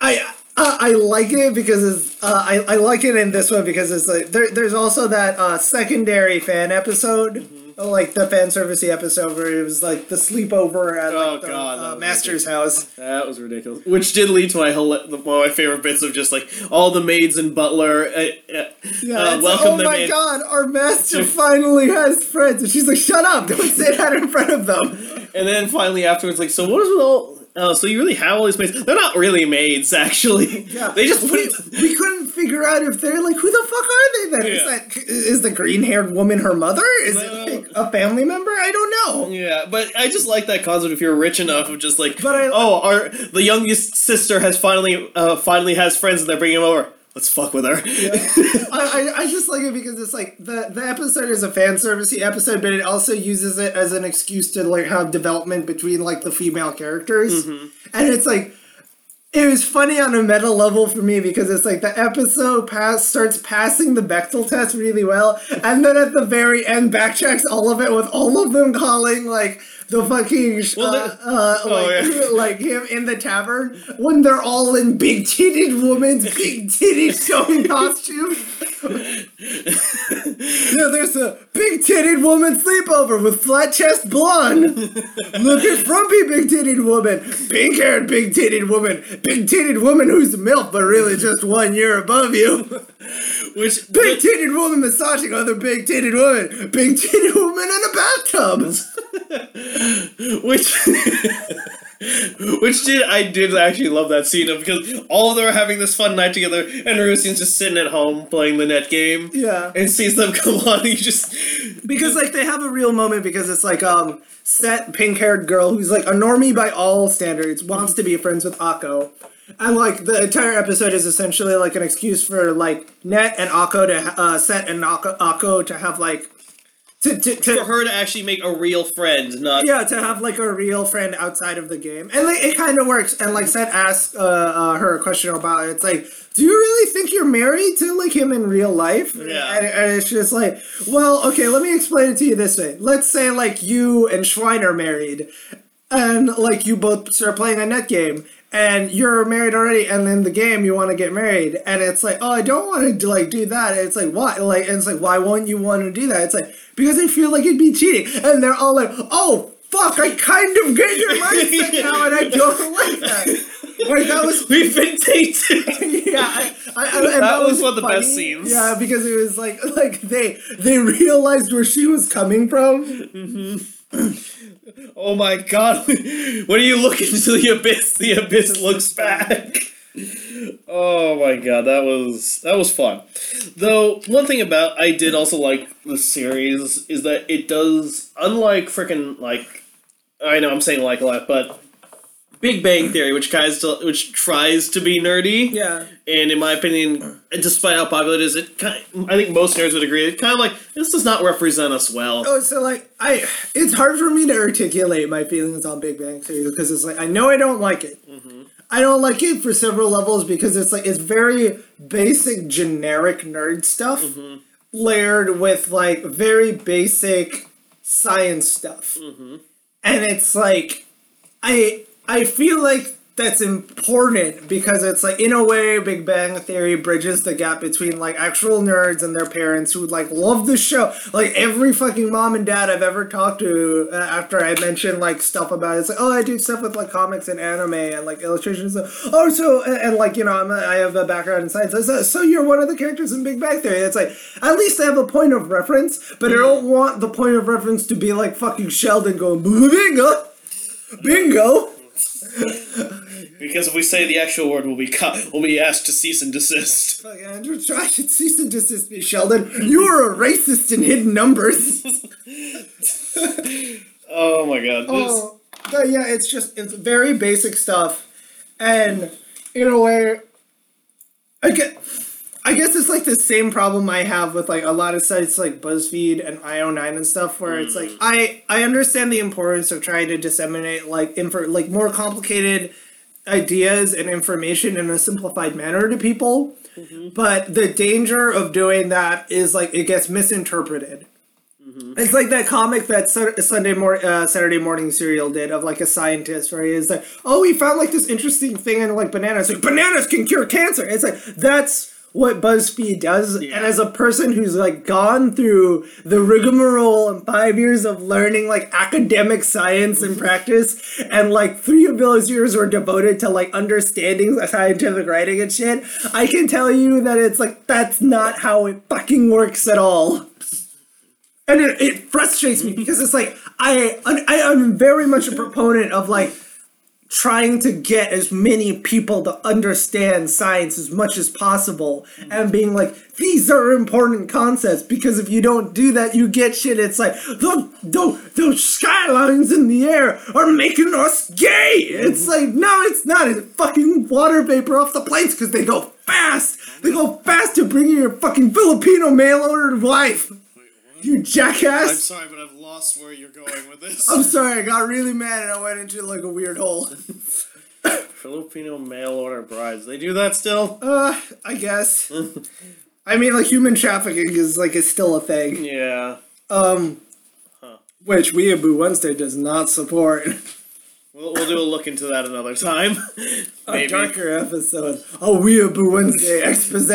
S1: I. Uh, I like it because it's, uh, I, I like it in this one because it's like there, there's also that uh, secondary fan episode
S2: Mm-hmm.
S1: Like the fan servicey episode where it was like the sleepover at
S2: Oh,
S1: like the
S2: God,
S1: uh, master's house
S2: That was ridiculous. Which did lead to my one of my favorite bits of just like all the maids and butler. Uh, uh,
S1: yeah
S2: uh,
S1: it's
S2: welcome
S1: oh my
S2: in.
S1: god our master [laughs] finally has friends and she's like shut up don't say that in front of them
S2: And then finally afterwards, like, so what is with all? Oh, so you really have all these maids? They're not really maids, actually.
S1: Yeah,
S2: They just
S1: we, we couldn't figure out if they're like who the fuck are they then? Is that is the green haired woman her mother? Is
S2: No.
S1: it like a family member? I don't know.
S2: Yeah, but I just like that concept. If you're rich enough, of just like,
S1: But I-
S2: oh, our the youngest sister has finally, uh, finally has friends, and they're bringing them over. Let's fuck with her.
S1: I, I, I just like it because it's like the the episode is a fan servicey episode, but it also uses it as an excuse to like have development between like the female characters,
S2: Mm-hmm.
S1: and it's like. It was funny on a meta level for me because it's like the episode pass starts passing the Bechdel test really well, and then at the very end backtracks all of it with all of them calling like the fucking
S2: Well,
S1: uh, uh,
S2: Oh,
S1: like,
S2: yeah. [laughs]
S1: like him in the tavern when they're all in big titted women's big titted [laughs] showing costume. yeah, there's a big titted woman sleepover with flat chest blonde. Look at frumpy big titted woman, pink haired big titted woman, big titted woman who's milf but really just one year above you.
S2: Which
S1: Big titted woman massaging other big titted woman. Big titted woman in a bathtub. [laughs]
S2: which [laughs] which did I did actually love that scene of because all of them are having this fun night together and Rusian's just sitting at home playing the net game
S1: Yeah.
S2: and sees them [laughs] come on and he just
S1: Because like they have a real moment because it's like um set pink haired girl who's like a normie by all standards wants to be friends with Akko. And like the entire episode is essentially like an excuse for like Net and Akko to ha- uh, set and Akko, Akko to have like to to, to
S2: for her to actually make a real friend not
S1: yeah to have like a real friend outside of the game. And like it kind of works. And like Seth asks uh, uh, her a question about it. It's like do you really think you're married to like him in real life?
S2: Yeah.
S1: and, and it's just like well okay let me explain it to you this way. Let's say like you and Schwein are married and like you both start playing a net game and you're married already and in the game you want to get married and it's like oh i don't want to like do that. And it's like why? Like and it's like why won't you want to do that? It's like because i feel like it'd be cheating. And they're all like oh fuck i kind of get your mindset now and i don't [laughs] like that. Like that was [laughs]
S2: we've been tainted [laughs]
S1: yeah, I, I, I, and
S2: That was one of the best scenes.
S1: Yeah, because it was like like they they realized where she was coming from. Mm-hmm. [clears throat]
S2: oh my god [laughs] when you look into the abyss the abyss looks back Oh my god, that was that was fun. Though one thing about I did also like the series is that it does unlike freaking like I know I'm saying like a lot, but Big Bang Theory, which tries to which tries to be nerdy,
S1: Yeah.
S2: and in my opinion, despite how popular it is, it kind I think most nerds would agree. It kind of like this does not represent us well.
S1: Oh, so like I, it's hard for me to articulate my feelings on Big Bang Theory because it's like I know I don't like it. Mm-hmm. I don't like it for several levels because it's like it's very basic, generic nerd stuff mm-hmm. layered with like very basic science stuff, mm-hmm. and it's like I I feel like that's important because it's like in a way Big Bang Theory bridges the gap between like actual nerds and their parents who like love the show. Like every fucking mom and dad I've ever talked to uh, after I mentioned like stuff about it, it's like oh I do stuff with like comics and anime and like illustrations. So, oh so and, and, like you know I'm a, I have a background in science. So, so you're one of the characters in Big Bang Theory. It's like at least I have a point of reference, but I don't want the point of reference to be like fucking Sheldon going bingo, bingo. [laughs]
S2: Because if we say the actual word, we'll be cut. We'll be asked to cease and desist.
S1: Fuck, Andrew, try to cease and desist me, Sheldon. You are a racist in hidden numbers. [laughs]
S2: Oh my god.
S1: Oh, but yeah, it's just it's very basic stuff, and in a way, I get. I guess it's like the same problem I have with like a lot of sites like BuzzFeed and IO9 and stuff, where it's like mm. I I understand the importance of trying to disseminate like info like more complicated ideas and information in a simplified manner to people. Mm-hmm. But the danger of doing that is like it gets misinterpreted. Mm-hmm. It's like that comic that Sunday mor- uh, Saturday morning cereal did of like a scientist where he is like, oh, we found like this interesting thing in like bananas. Like bananas can cure cancer. It's like that's what BuzzFeed does.
S2: Yeah.
S1: And as a person who's like gone through the rigmarole and five years of learning like academic science and practice, and like three of those years were devoted to like understanding scientific writing and shit, I can tell you that it's like that's not how it fucking works at all and it, it frustrates me because it's like I I am very much a proponent of like trying to get as many people to understand science as much as possible and being like these are important concepts because if you don't do that you get shit. It's like those, those, those skylines in the air are making us gay. It's like no it's not. It's fucking water vapor off the planes because they go fast. They go fast to bring your fucking filipino mail order wife you jackass I'm
S2: sorry, but I've lost where you're going with this.
S1: I'm sorry, I got really mad and I went into like a weird hole. [laughs]
S2: Filipino mail order brides. They do that still?
S1: Uh, I guess. I mean, like human trafficking is like is still a thing.
S2: Yeah.
S1: Um, which Weeaboo Wednesday does not support.
S2: We'll, we'll do a look into that another time. [laughs]
S1: A darker episode. A Weeaboo Wednesday expose.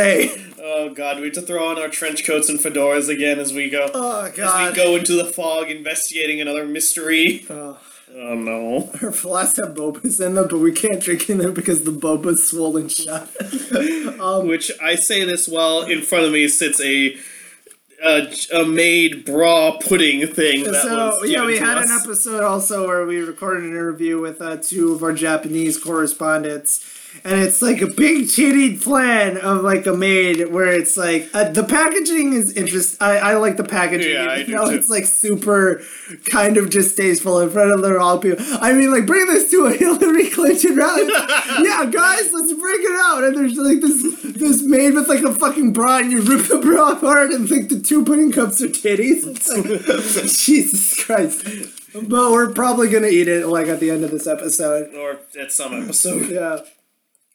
S2: Oh god, we have to throw on our trench coats and fedoras again as we go.
S1: Oh god.
S2: as we go into the fog investigating another mystery.
S1: Oh.
S2: Oh no.
S1: Our flasks have bobas in them, but we can't drink in them because the boba's swollen shut. [laughs] um,
S2: Which I say this while in front of me sits a a, a maid bra pudding thing. That
S1: so yeah, we had
S2: us.
S1: an episode also where we recorded an interview with uh, two of our Japanese correspondents, and it's like a big titty plan of like a maid where it's like uh, the packaging is interesting. I, I like the packaging.
S2: Yeah, I
S1: even
S2: do too.
S1: it's like super kind of distasteful in front of the wrong people. I mean, like bring this to a Hillary Clinton rally. [laughs] yeah, guys, let's break it out. And there's like this this maid with like a fucking bra, and you rip the bra apart, and think the two pudding cups are titties. It's like, [laughs] Jesus Christ. But we're probably gonna eat it like at the end of this episode.
S2: or at some episode.
S1: Yeah.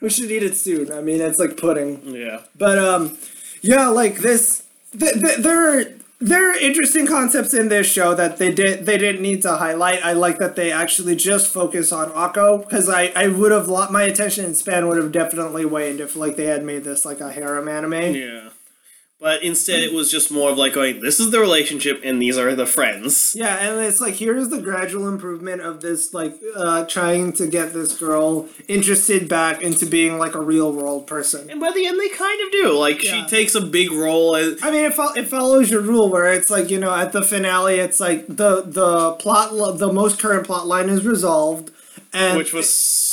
S1: We should eat it soon. I mean, it's like pudding.
S2: Yeah.
S1: But um, yeah, like this, th- th- there are there are interesting concepts in this show that they did they didn't need to highlight. I like that they actually just focus on Akko because I I would have my attention span would have definitely waned if like they had made this like a harem anime.
S2: Yeah. But instead, it was just more of like going, this is the relationship, and these are the friends.
S1: Yeah, and it's like here's the gradual improvement of this like uh trying to get this girl interested back into being like a real world person.
S2: And by the end, they kind of do. Like,
S1: Yeah.
S2: she takes a big role as.
S1: I mean, it, fol- it follows your rule where it's like you know at the finale, it's like the the plot lo- the most current plot line is resolved, and
S2: Which was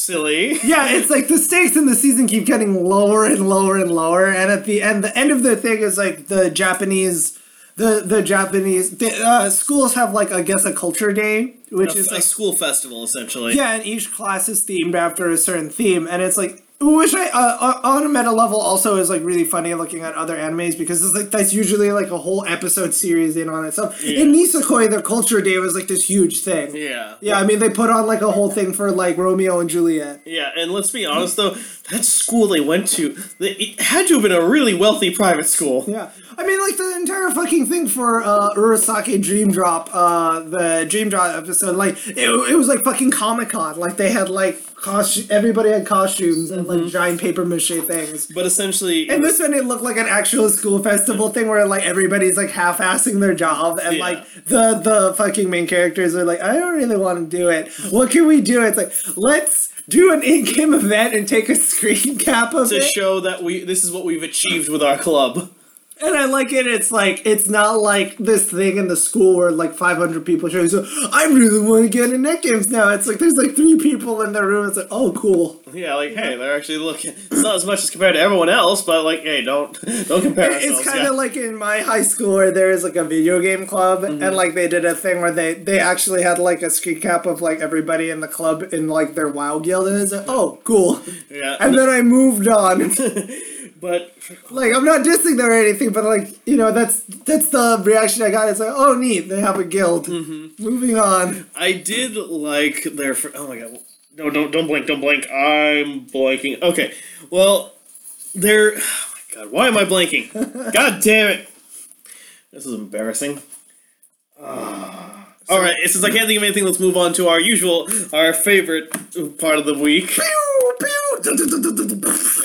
S2: silly. [laughs]
S1: yeah, it's like the stakes in the season keep getting lower and lower and lower, and at the end, the end of the thing is like the Japanese. The, the Japanese the, uh, schools have like I guess a culture day, which
S2: A,
S1: is
S2: a
S1: like
S2: school festival, essentially.
S1: yeah, and each class is themed after a certain theme, and it's like which I uh, uh, on a meta level also is like really funny looking at other animes because it's like that's usually like a whole episode series in on itself. In Nisekoi, the culture day was like this huge thing.
S2: Yeah.
S1: Yeah, I mean they put on like a whole thing for like Romeo and Juliet.
S2: Yeah, and let's be honest though, that school they went to, it had to have been a really wealthy private school.
S1: Yeah, I mean like the entire fucking thing for uh, Urasake Dream Drop, uh, the Dream Drop episode, like it, it was like fucking Comic Con. Like they had like costume, everybody had costumes and like giant paper mache things.
S2: But essentially,
S1: And this one, it looked like an actual school festival thing where like everybody's like half-assing their job, and
S2: Yeah.
S1: like the the fucking main characters are like, I don't really want to do it. What can we do? It's like let's do an in-game event and take a screen cap of it.
S2: to show that we this is what we've achieved with our club.
S1: And I like it. It's like it's not like this thing in the school where like 500 people show. So I really want to get in net games now. It's like there's like three people in the room. It's like oh cool.
S2: Yeah, like hey, they're actually looking. It's not as much as compared to everyone else, but like hey, don't [laughs] don't compare.
S1: It's kind of
S2: yeah.
S1: like in my high school where there is like a video game club,
S2: Mm-hmm.
S1: and like they did a thing where they they actually had like a screen cap of like everybody in the club in like their WoW guild, and it's like oh cool.
S2: yeah.
S1: And then I moved on. [laughs]
S2: but
S1: like I'm not dissing them or anything, but like you know that's that's the reaction I got. It's like oh neat, they have a guild.
S2: Mm-hmm.
S1: Moving on.
S2: I did like their. Fr- oh my god! No, don't don't blink! Don't blink! I'm blanking. Okay, well, they're. [sighs] Oh my god! Why am I blanking? [laughs] god damn it! This is embarrassing. Ah. All right, since I can't think of anything, let's move on to our usual, our favorite part of the week.
S1: Pew, pew.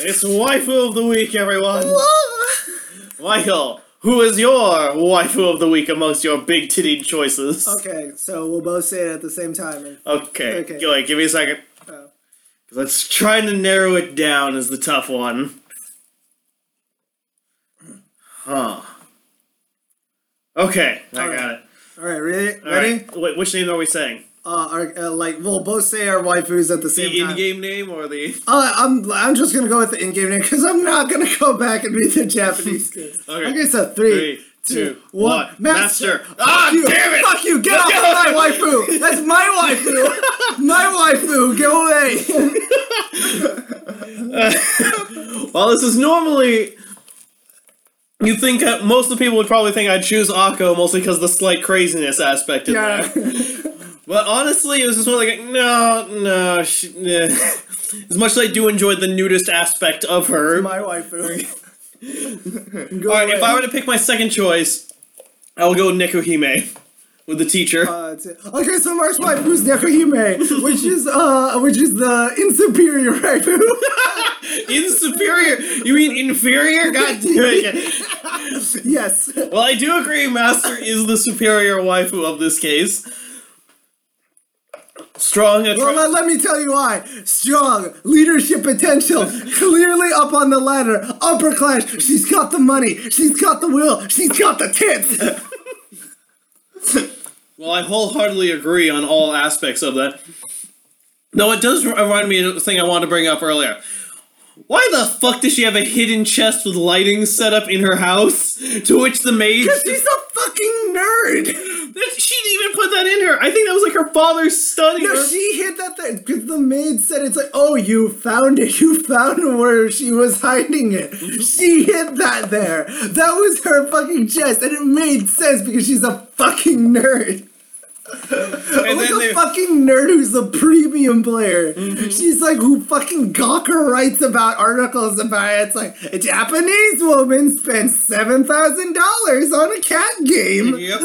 S2: It's waifu of the week, everyone. Michael, who is your waifu of the week amongst your big titty choices?
S1: Okay, so we'll both say it at the same time. and-
S2: Okay,
S1: Okay.
S2: Go ahead, give me a second.
S1: Oh.
S2: Let's try to narrow it down is the tough one. Huh. Okay, I got it.
S1: All right, ready?
S2: All
S1: Ready?
S2: right, Wait, which name are we saying?
S1: Uh, our, uh, like we'll both say our waifus at the same
S2: The
S1: time.
S2: in-game name or the? [laughs]
S1: Uh, I'm I'm just gonna go with the in-game name because I'm not gonna go back and read the Japanese kids. [laughs]
S2: Okay.
S1: Okay, so three,
S2: Three,
S1: two,
S2: two,
S1: one.
S2: one.
S1: Master.
S2: Master. Ah,
S1: you.
S2: damn it!
S1: Fuck you! Get
S2: Let's
S1: off
S2: go.
S1: of my waifu. That's my waifu. [laughs] my waifu. Go away.
S2: Well, this is normally. You think uh, most of the people would probably think I'd choose Akko mostly because of the slight craziness aspect in
S1: yeah.
S2: there. [laughs] But honestly, it was just more like no, no. She, nah. As much as I do enjoy the nudist aspect of her,
S1: my waifu. [laughs]
S2: All right, if. I were to pick my second choice, I will go Nekohime with the teacher.
S1: Uh, it's- okay, so Mark's waifu's Nekohime, which is uh, which is the insuperior waifu. [laughs]
S2: in superior, you mean inferior? God damn it! [laughs]
S1: yes.
S2: Well, I do agree. Master [laughs] is the superior waifu of this case. Strong, attra-
S1: Well, let, let me tell you why. Strong, leadership potential, [laughs] clearly up on the ladder, upper class. She's got the money, she's got the will, she's got the tits.
S2: Well, I wholeheartedly agree on all aspects of that. No, it does remind me of the thing I wanted to bring up earlier. Why the fuck does she have a hidden chest with lighting set up in her house? [laughs] To which the maid.
S1: Because she's a fucking nerd.
S2: She didn't even put that in her. I think that was like her father's study.
S1: No,
S2: or-
S1: she hid that thing because the maid said it's like, oh, you found it. [laughs] You found where she was hiding it. she hid that there. That was her fucking chest, and it made sense because she's a fucking nerd.
S2: And
S1: like a fucking nerd who's a premium player. Mm-hmm. She's like who fucking Gawker writes about articles about it. It's like a Japanese woman spent seven thousand dollars on a cat game.
S2: Yep.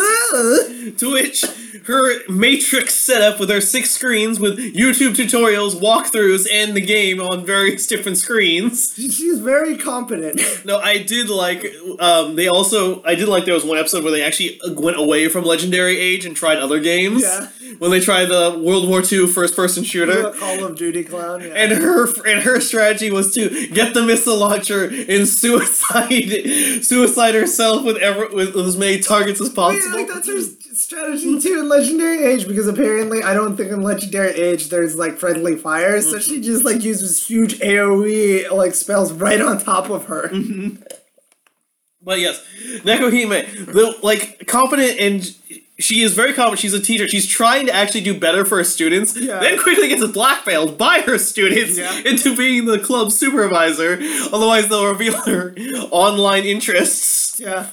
S2: To which her matrix setup with her six screens with YouTube tutorials, walkthroughs, and the game on various different screens.
S1: She's very competent.
S2: No, I did like. Um, they also I did like there was one episode where they actually went away from Legendary Age and tried other games.
S1: Yeah.
S2: When they tried the World War II first-person shooter.
S1: Call of Duty clown. Yeah.
S2: And her and her strategy was to get the missile launcher and suicide [laughs] suicide herself with ever with as many targets as possible.
S1: like that's her strategy too in Legendary Age because apparently I don't think in Legendary Age there's like friendly fire, so she just like uses huge AOE like spells right on top of her. Mm-hmm.
S2: But yes, Nekohime, the like confident and she is very confident. She's a teacher. She's trying to actually do better for her students.
S1: Yeah.
S2: Then quickly gets blackmailed by her students
S1: Yeah.
S2: into being the club supervisor. Otherwise, they'll reveal her [laughs] online interests.
S1: Yeah.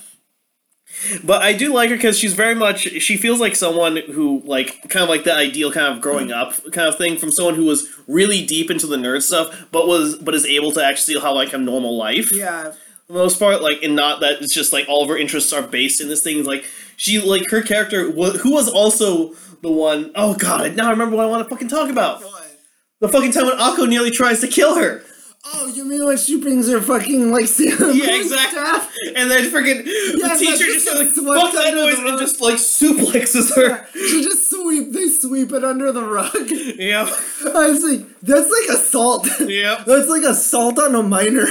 S2: But I do like her because she's very much. She feels like someone who, like, kind of like the ideal kind of growing up kind of thing from someone who was really deep into the nerd stuff, but was but is able to actually have like a normal life
S1: Yeah.
S2: for the most part, like, and not that it's just like all of her interests are based in this thing. Like, she, like, her character, who was also the one, oh god, now I remember what I want to fucking talk about. The fucking time when Akko nearly tries to kill her.
S1: Oh, you mean when she brings her fucking like Sailor [laughs]
S2: Yeah, exactly.
S1: staff?
S2: And then freaking
S1: Yeah,
S2: the teacher just
S1: just
S2: like, fuck that noise, and just like suplexes her.
S1: She just sweep. They sweep it under the rug.
S2: Yeah. [laughs]
S1: I was like, that's like assault.
S2: Yeah. [laughs]
S1: That's like assault on a minor.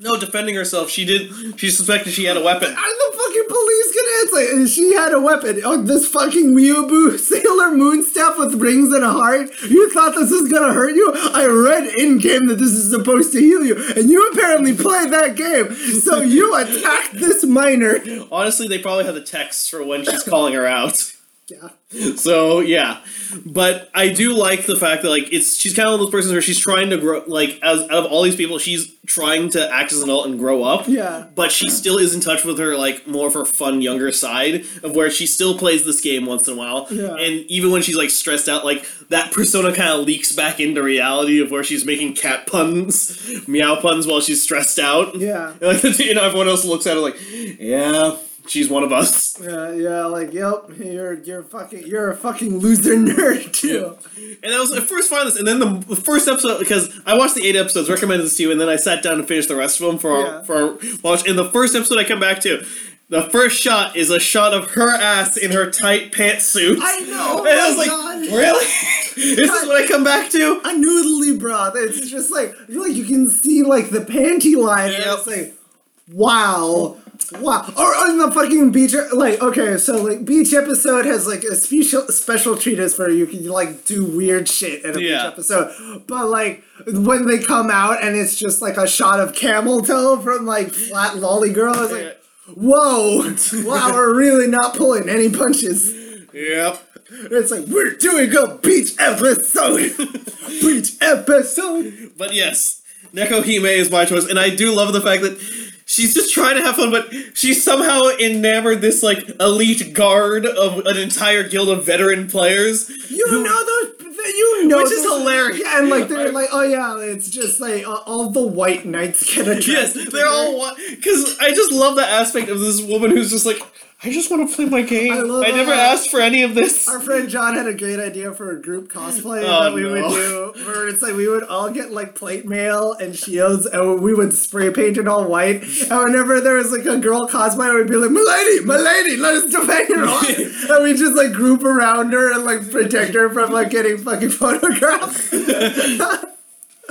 S2: No, defending herself, she did, she suspected she had a weapon.
S1: Are the fucking police gonna? It's like she had a weapon. Oh, this fucking weeaboo [laughs] Sailor Moon staff with rings and a heart. You thought this was gonna hurt you? I read in game that this is supposed to heal you, and you apparently played that game. So you [laughs] attacked this minor.
S2: Honestly, they probably had the text for when she's calling her out.
S1: Yeah. [laughs]
S2: So yeah, but I do like the fact that like it's she's kind of one of those persons where she's trying to grow like as out of all these people she's trying to act as an adult and grow up.
S1: Yeah.
S2: But she still is in touch with her like more of her fun younger side of where she still plays this game once in a while.
S1: Yeah.
S2: And even when she's like stressed out, like that persona kind of leaks back into reality of where she's making cat puns, meow puns while she's stressed out.
S1: Yeah. [laughs]
S2: And, like [laughs] you know, everyone else looks at her like, yeah, she's one of us.
S1: Yeah, yeah, like, yep, you're you're fucking you're a fucking loser [laughs] nerd too.
S2: And I was at first find this, and then the, first episode because I watched the eight episodes, recommended this to you, and then I sat down and finished the rest of them for
S1: Yeah.
S2: our, for our watch. And the first episode I come back to, the first shot is a shot of her ass in her tight pantsuit.
S1: I know.
S2: and oh I was like,
S1: God.
S2: really? [laughs] this is what I come back to?
S1: a noodly broth. It's just like like you can see like the panty line. And
S2: Yep.
S1: it's like, wow, wow. Or on the fucking beach, like okay, so like beach episode has like a special special treatise where you can like do weird shit in a beach episode. But like when they come out and it's just like a shot of camel toe from like flat lolly girl, I was like. Whoa! Wow, we're really not pulling any punches.
S2: Yep.
S1: It's like we're doing a beach episode. [laughs] beach episode.
S2: But yes, Neko Hime is my choice, and I do love the fact that she's just trying to have fun, but she's somehow enamored this like elite guard of an entire guild of veteran players.
S1: You
S2: who-
S1: know those. You know,
S2: Which is hilarious.
S1: Yeah, and like they're like, oh yeah, it's just like uh, all the white knights get [laughs]
S2: Yes,
S1: attracted. to
S2: they're all because I just love that aspect of this woman who's just like I just want to play my game.
S1: I
S2: I, never
S1: that.
S2: asked for any of this.
S1: Our friend John had a great idea for a group cosplay
S2: Oh,
S1: that we would do. Where it's like we would all get like plate mail and shields, and we would spray paint it all white. And whenever there was like a girl cosplay, we'd be like, "My lady, my lady, let us defend honor." [laughs] and we just like group around her and like protect her from like getting fucking photographed. [laughs]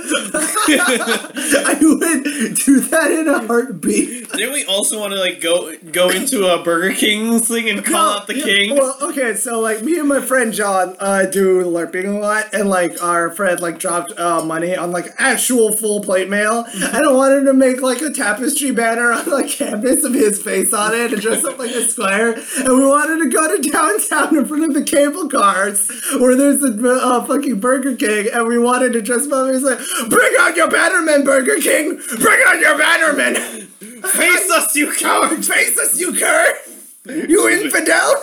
S1: [laughs] I would do that in a heartbeat.
S2: Didn't we also want to like go go into a Burger King thing and call out the
S1: Yeah,
S2: king?
S1: Well, okay, so like me and my friend John uh, do LARPing a lot, and like our friend like dropped uh, money on like actual full plate mail, and I wanted to make like a tapestry banner on like [laughs] canvas of his face on it and dress up like a squire, and we wanted to go to downtown in front of the cable cars where there's a uh, fucking Burger King, and we wanted to dress up. Like, "Bring out your bannerman, Burger King! Bring out your bannerman!
S2: Face us, you coward! [laughs]
S1: Face us, you cur! You [laughs] infidel!"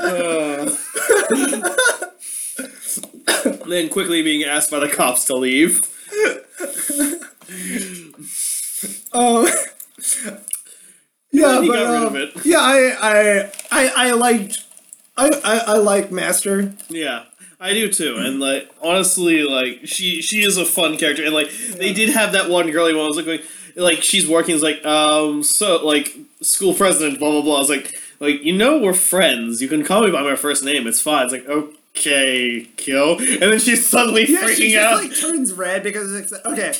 S2: Uh. then quickly being asked by the cops to leave.
S1: Um, yeah, but
S2: got rid of it.
S1: yeah, I, I, I, I liked, I, I, I like Master.
S2: Yeah, I do too. And like honestly, like she she is a fun character, and like they did have that one girly one. I was like, going, like she's working. It's like um so like school president, blah blah blah. I was like like you know we're friends. You can call me by my first name. It's fine. It's like okay, kill. And then she's suddenly
S1: Yeah,
S2: freaking
S1: she just
S2: out.
S1: like turns red because it's like, okay.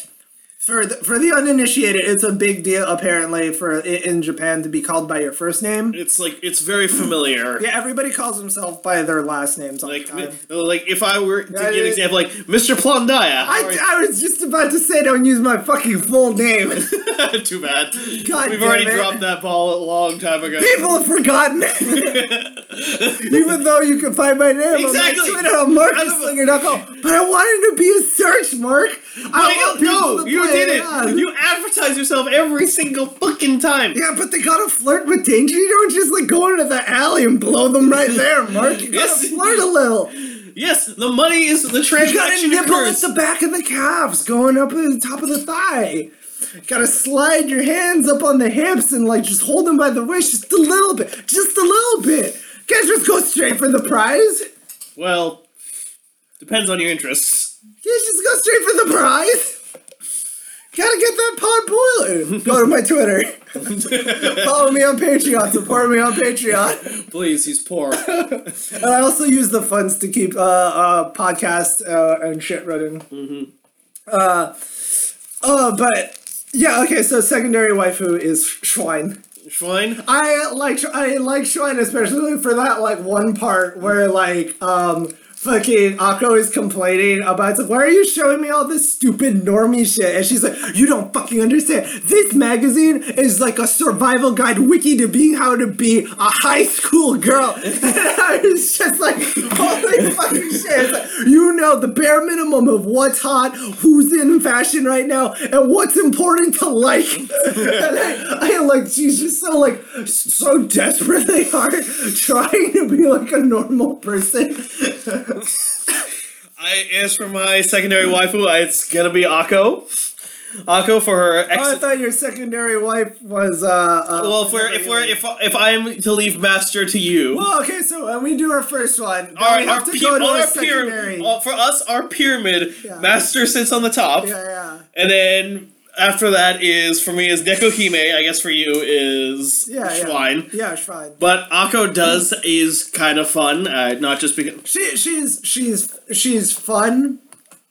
S1: For the, for the uninitiated, it's a big deal apparently for in Japan to be called by your first name.
S2: it's like it's very familiar. [laughs]
S1: Yeah, everybody calls themselves by their last names all
S2: Like,
S1: the time.
S2: like if I were to give an example, like Mr. Plondaya.
S1: I, I was just about to say don't use my fucking full name. [laughs]
S2: Too bad.
S1: God
S2: We've already
S1: it.
S2: dropped that ball a long time ago.
S1: People have forgotten. [laughs] Even though you can find my name
S2: Exactly.
S1: on my Twitter on MarcusSlinger.com. But I wanted to be a search mark. I
S2: I
S1: want people
S2: know.
S1: to
S2: did
S1: it on.
S2: You advertise yourself every single fucking time.
S1: Yeah, but they gotta flirt with danger. You don't just like go into the alley and blow them right there, Mark. You gotta
S2: Yes.
S1: flirt a little.
S2: Yes, the money is the transaction.
S1: You gotta nibble at the back of the calves, going up at the top of the thigh. You gotta slide your hands up on the hips and like just hold them by the waist just a little bit, just a little bit. Can't just go straight for the prize.
S2: Well, depends on your interests.
S1: Can't just go straight for the prize. Gotta get that pot boiling. Go to my Twitter. [laughs] Follow me on Patreon. Support me on Patreon.
S2: Please, he's poor. [laughs]
S1: And I also use the funds to keep uh, uh podcast uh, and shit running. Mm-hmm. Uh, uh, but yeah, okay. So secondary waifu is Schwein.
S2: Schwein?
S1: I like I like Schwein especially for that like one part where like um fucking Akko is complaining about it's like, why are you showing me all this stupid normie shit? And she's like, you don't fucking understand. This magazine is like a survival guide wiki to being how to be a high school girl. [laughs] And I was just like, holy fucking shit. Like, you know the bare minimum of what's hot, who's in fashion right now, and what's important to like. [laughs] and I, I like she's just so like so desperately [laughs] hard trying to be like a normal person.
S2: I as for my secondary waifu, I- it's gonna be Akko. Akko for her ex.
S1: Oh, I thought your secondary wife was uh, uh
S2: well, if we're if we're if if I am to leave master to you,
S1: Well, okay, so when we do our first one,
S2: our,
S1: we
S2: our,
S1: have to
S2: pi-
S1: go to
S2: our
S1: secondary.
S2: pyramid, uh, for us, our pyramid,
S1: Yeah.
S2: master sits on the top,
S1: yeah, yeah.
S2: and then after that is for me is Neko Hime. I guess for you is
S1: Yeah, yeah.
S2: Schwein.
S1: Yeah, it's fine.
S2: But Akko does is kind of fun, uh, not just because.
S1: She she's she's she's fun.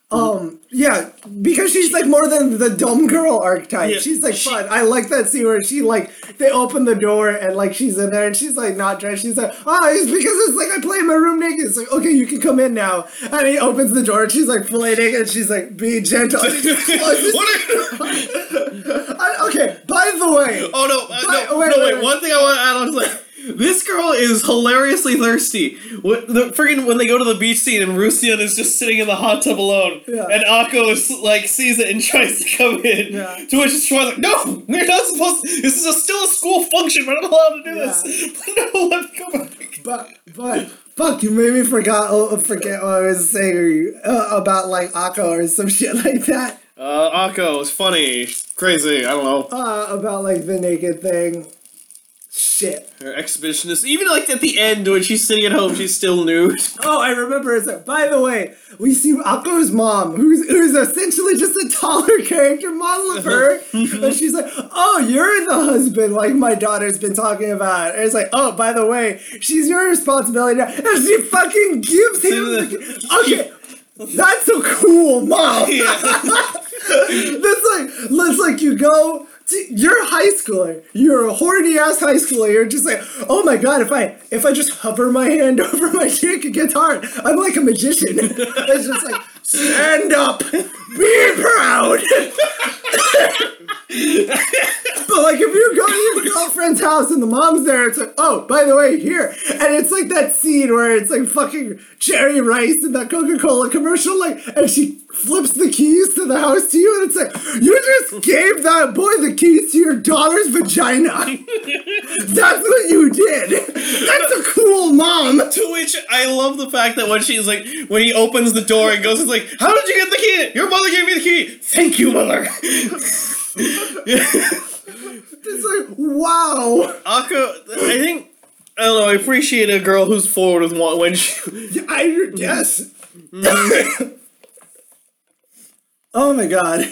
S1: Um yeah, because she's like more than the dumb girl archetype.
S2: Yeah,
S1: she's like
S2: she-
S1: fun. I like that scene where she like they open the door and like she's in there and she's like not dressed. She's like, oh, it's because it's like I play in my room naked. It's like okay, you can come in now. And he opens the door and she's like fully naked and she's like be gentle. And he just closes
S2: What [laughs]
S1: I- okay, by the way,
S2: oh no! Uh,
S1: But-
S2: no,
S1: wait,
S2: no,
S1: wait,
S2: wait,
S1: wait.
S2: One thing I want to add on is like this girl is hilariously thirsty. What the friggin' when they go to the beach scene and Rusian is just sitting in the hot tub alone,
S1: Yeah.
S2: and Akko is like sees it and [laughs] tries to come in.
S1: Yeah.
S2: To which she's like, "No, we're not supposed. To, this is a, still a school function. We're not allowed to do
S1: Yeah.
S2: this. [laughs] no, let me go back."
S1: But but fuck, you made me forgot oh, forget what I was saying uh, about like Akko or some [laughs] shit like that.
S2: Uh, Akko is funny, crazy. I don't know.
S1: Uh, about like the naked thing. Shit.
S2: Her exhibitionist, even like at the end when she's sitting at home, she's still nude. [laughs]
S1: Oh, I remember. It's like, by the way, we see Akko's mom, who's who's essentially just a taller [laughs] character model of her, [laughs] and she's like, "Oh, you're the husband, like my daughter's been talking about." And it's like, "Oh, by the way, she's your responsibility," now. and she fucking gives him. The, okay, that's a cool mom. That's like that's like you go. You're a high schooler. You're a horny ass high schooler. You're just like, oh my god, if I if I just hover my [laughs] hand over my [laughs] dick, it gets hard. I'm like a magician. [laughs] it's just like stand up, be proud. but like if you go to your girlfriend's house and the mom's there, it's like, oh, by the way, here. And it's like that scene where it's like fucking Cherry Rice in that Coca-Cola commercial, like, and she flips the keys to the house to you, and it's like, you just gave that boy the keys to your daughter's vagina. [laughs] That's what you did. That's a cool mom. [laughs]
S2: To which I love the fact that when she's like, when he opens the door and goes, it's like, how did you get the key? Your mother gave me the key. Thank you, mother. [laughs]
S1: It's like, wow.
S2: Akko, I think, I don't know, I appreciate a girl who's forward with one when she,
S1: I yes. Mm-hmm. [laughs] oh my god.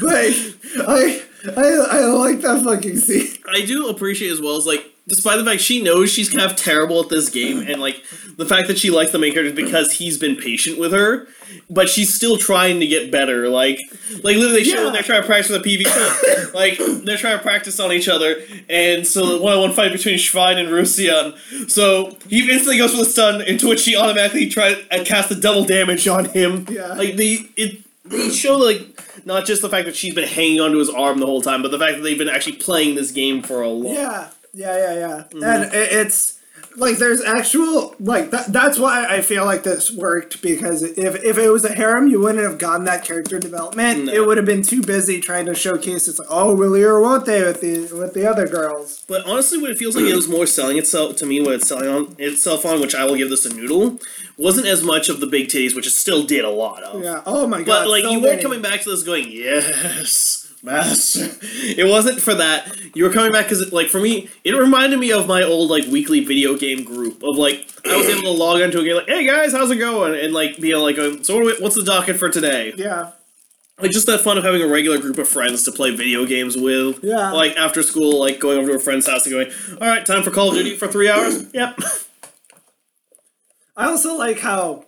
S1: But I I I like that fucking scene.
S2: I do appreciate as well as like, despite the fact she knows she's kind of terrible at this game, and like the fact that she likes the main character because he's been patient with her, but she's still trying to get better. Like, like literally, they show
S1: Yeah.
S2: when they're trying to practice with the PvP, [laughs] like they're trying to practice on each other, and so the one-on-one fight between Schwein and Rusian. So he instantly goes for the stun, into which she automatically tries and cast the double damage on him.
S1: Yeah.
S2: like the it. They show like not just the fact that she's been hanging onto his arm the whole time, but the fact that they've been actually playing this game for a long.
S1: Yeah. Yeah, yeah, yeah. And mm-hmm. it, it's like there's actual like that that's why I feel like this worked because if if it was a harem you wouldn't have gotten that character development.
S2: No.
S1: It would have been too busy trying to showcase it's like, oh really or won't they with the with the other girls.
S2: But honestly, what it feels like it was more selling itself to me. What it's selling on itself on, which I will give this a noodle, wasn't as much of the big titties, which it still did a lot of.
S1: Yeah. Oh my god.
S2: But like
S1: so
S2: you weren't coming back to this going yes, master. [laughs] It wasn't for that. You were coming back because like for me, it reminded me of my old like weekly video game group of like I was able to log into a game like, hey guys, how's it going? And like being like, um, so what we, what's the docket for today?
S1: Yeah.
S2: like just that fun of having a regular group of friends to play video games with.
S1: Yeah.
S2: Like after school, like going over to a friend's house and going, all right, time for Call of Duty for three hours. Yep. [laughs]
S1: I also like how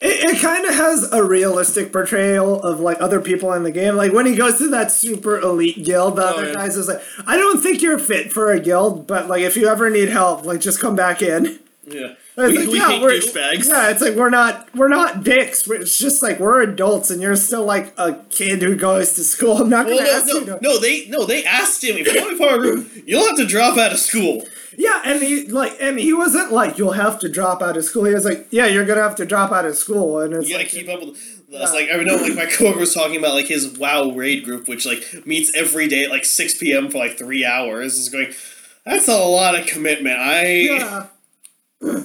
S1: it, it kind of has a realistic portrayal of like other people in the game. Like when he goes to that super elite guild, the oh, other
S2: yeah.
S1: guys is like, I don't think you're fit for a guild, but like if you ever need help, like just come back in.
S2: Yeah.
S1: It's
S2: We,
S1: like,
S2: we
S1: yeah,
S2: hate
S1: we're-
S2: douchebags.
S1: Yeah, it's like we're not we're not dicks. It's just like we're adults, and you're still like a kid who goes to school. I'm not gonna
S2: Well,
S1: ask
S2: no,
S1: you
S2: no,
S1: to.
S2: no, they no, they asked him if you want to be part of a group, you'll have to drop out of school.
S1: Yeah, and he like, and he wasn't like you'll have to drop out of school. He was like, yeah, you're gonna have to drop out of school, and it's
S2: You gotta
S1: like,
S2: keep up with. That's like I know, like my coworker was talking about like his WoW raid group, which like meets every day at like six p.m. for like three hours. Is going. That's a lot of commitment. I
S1: yeah. [clears throat]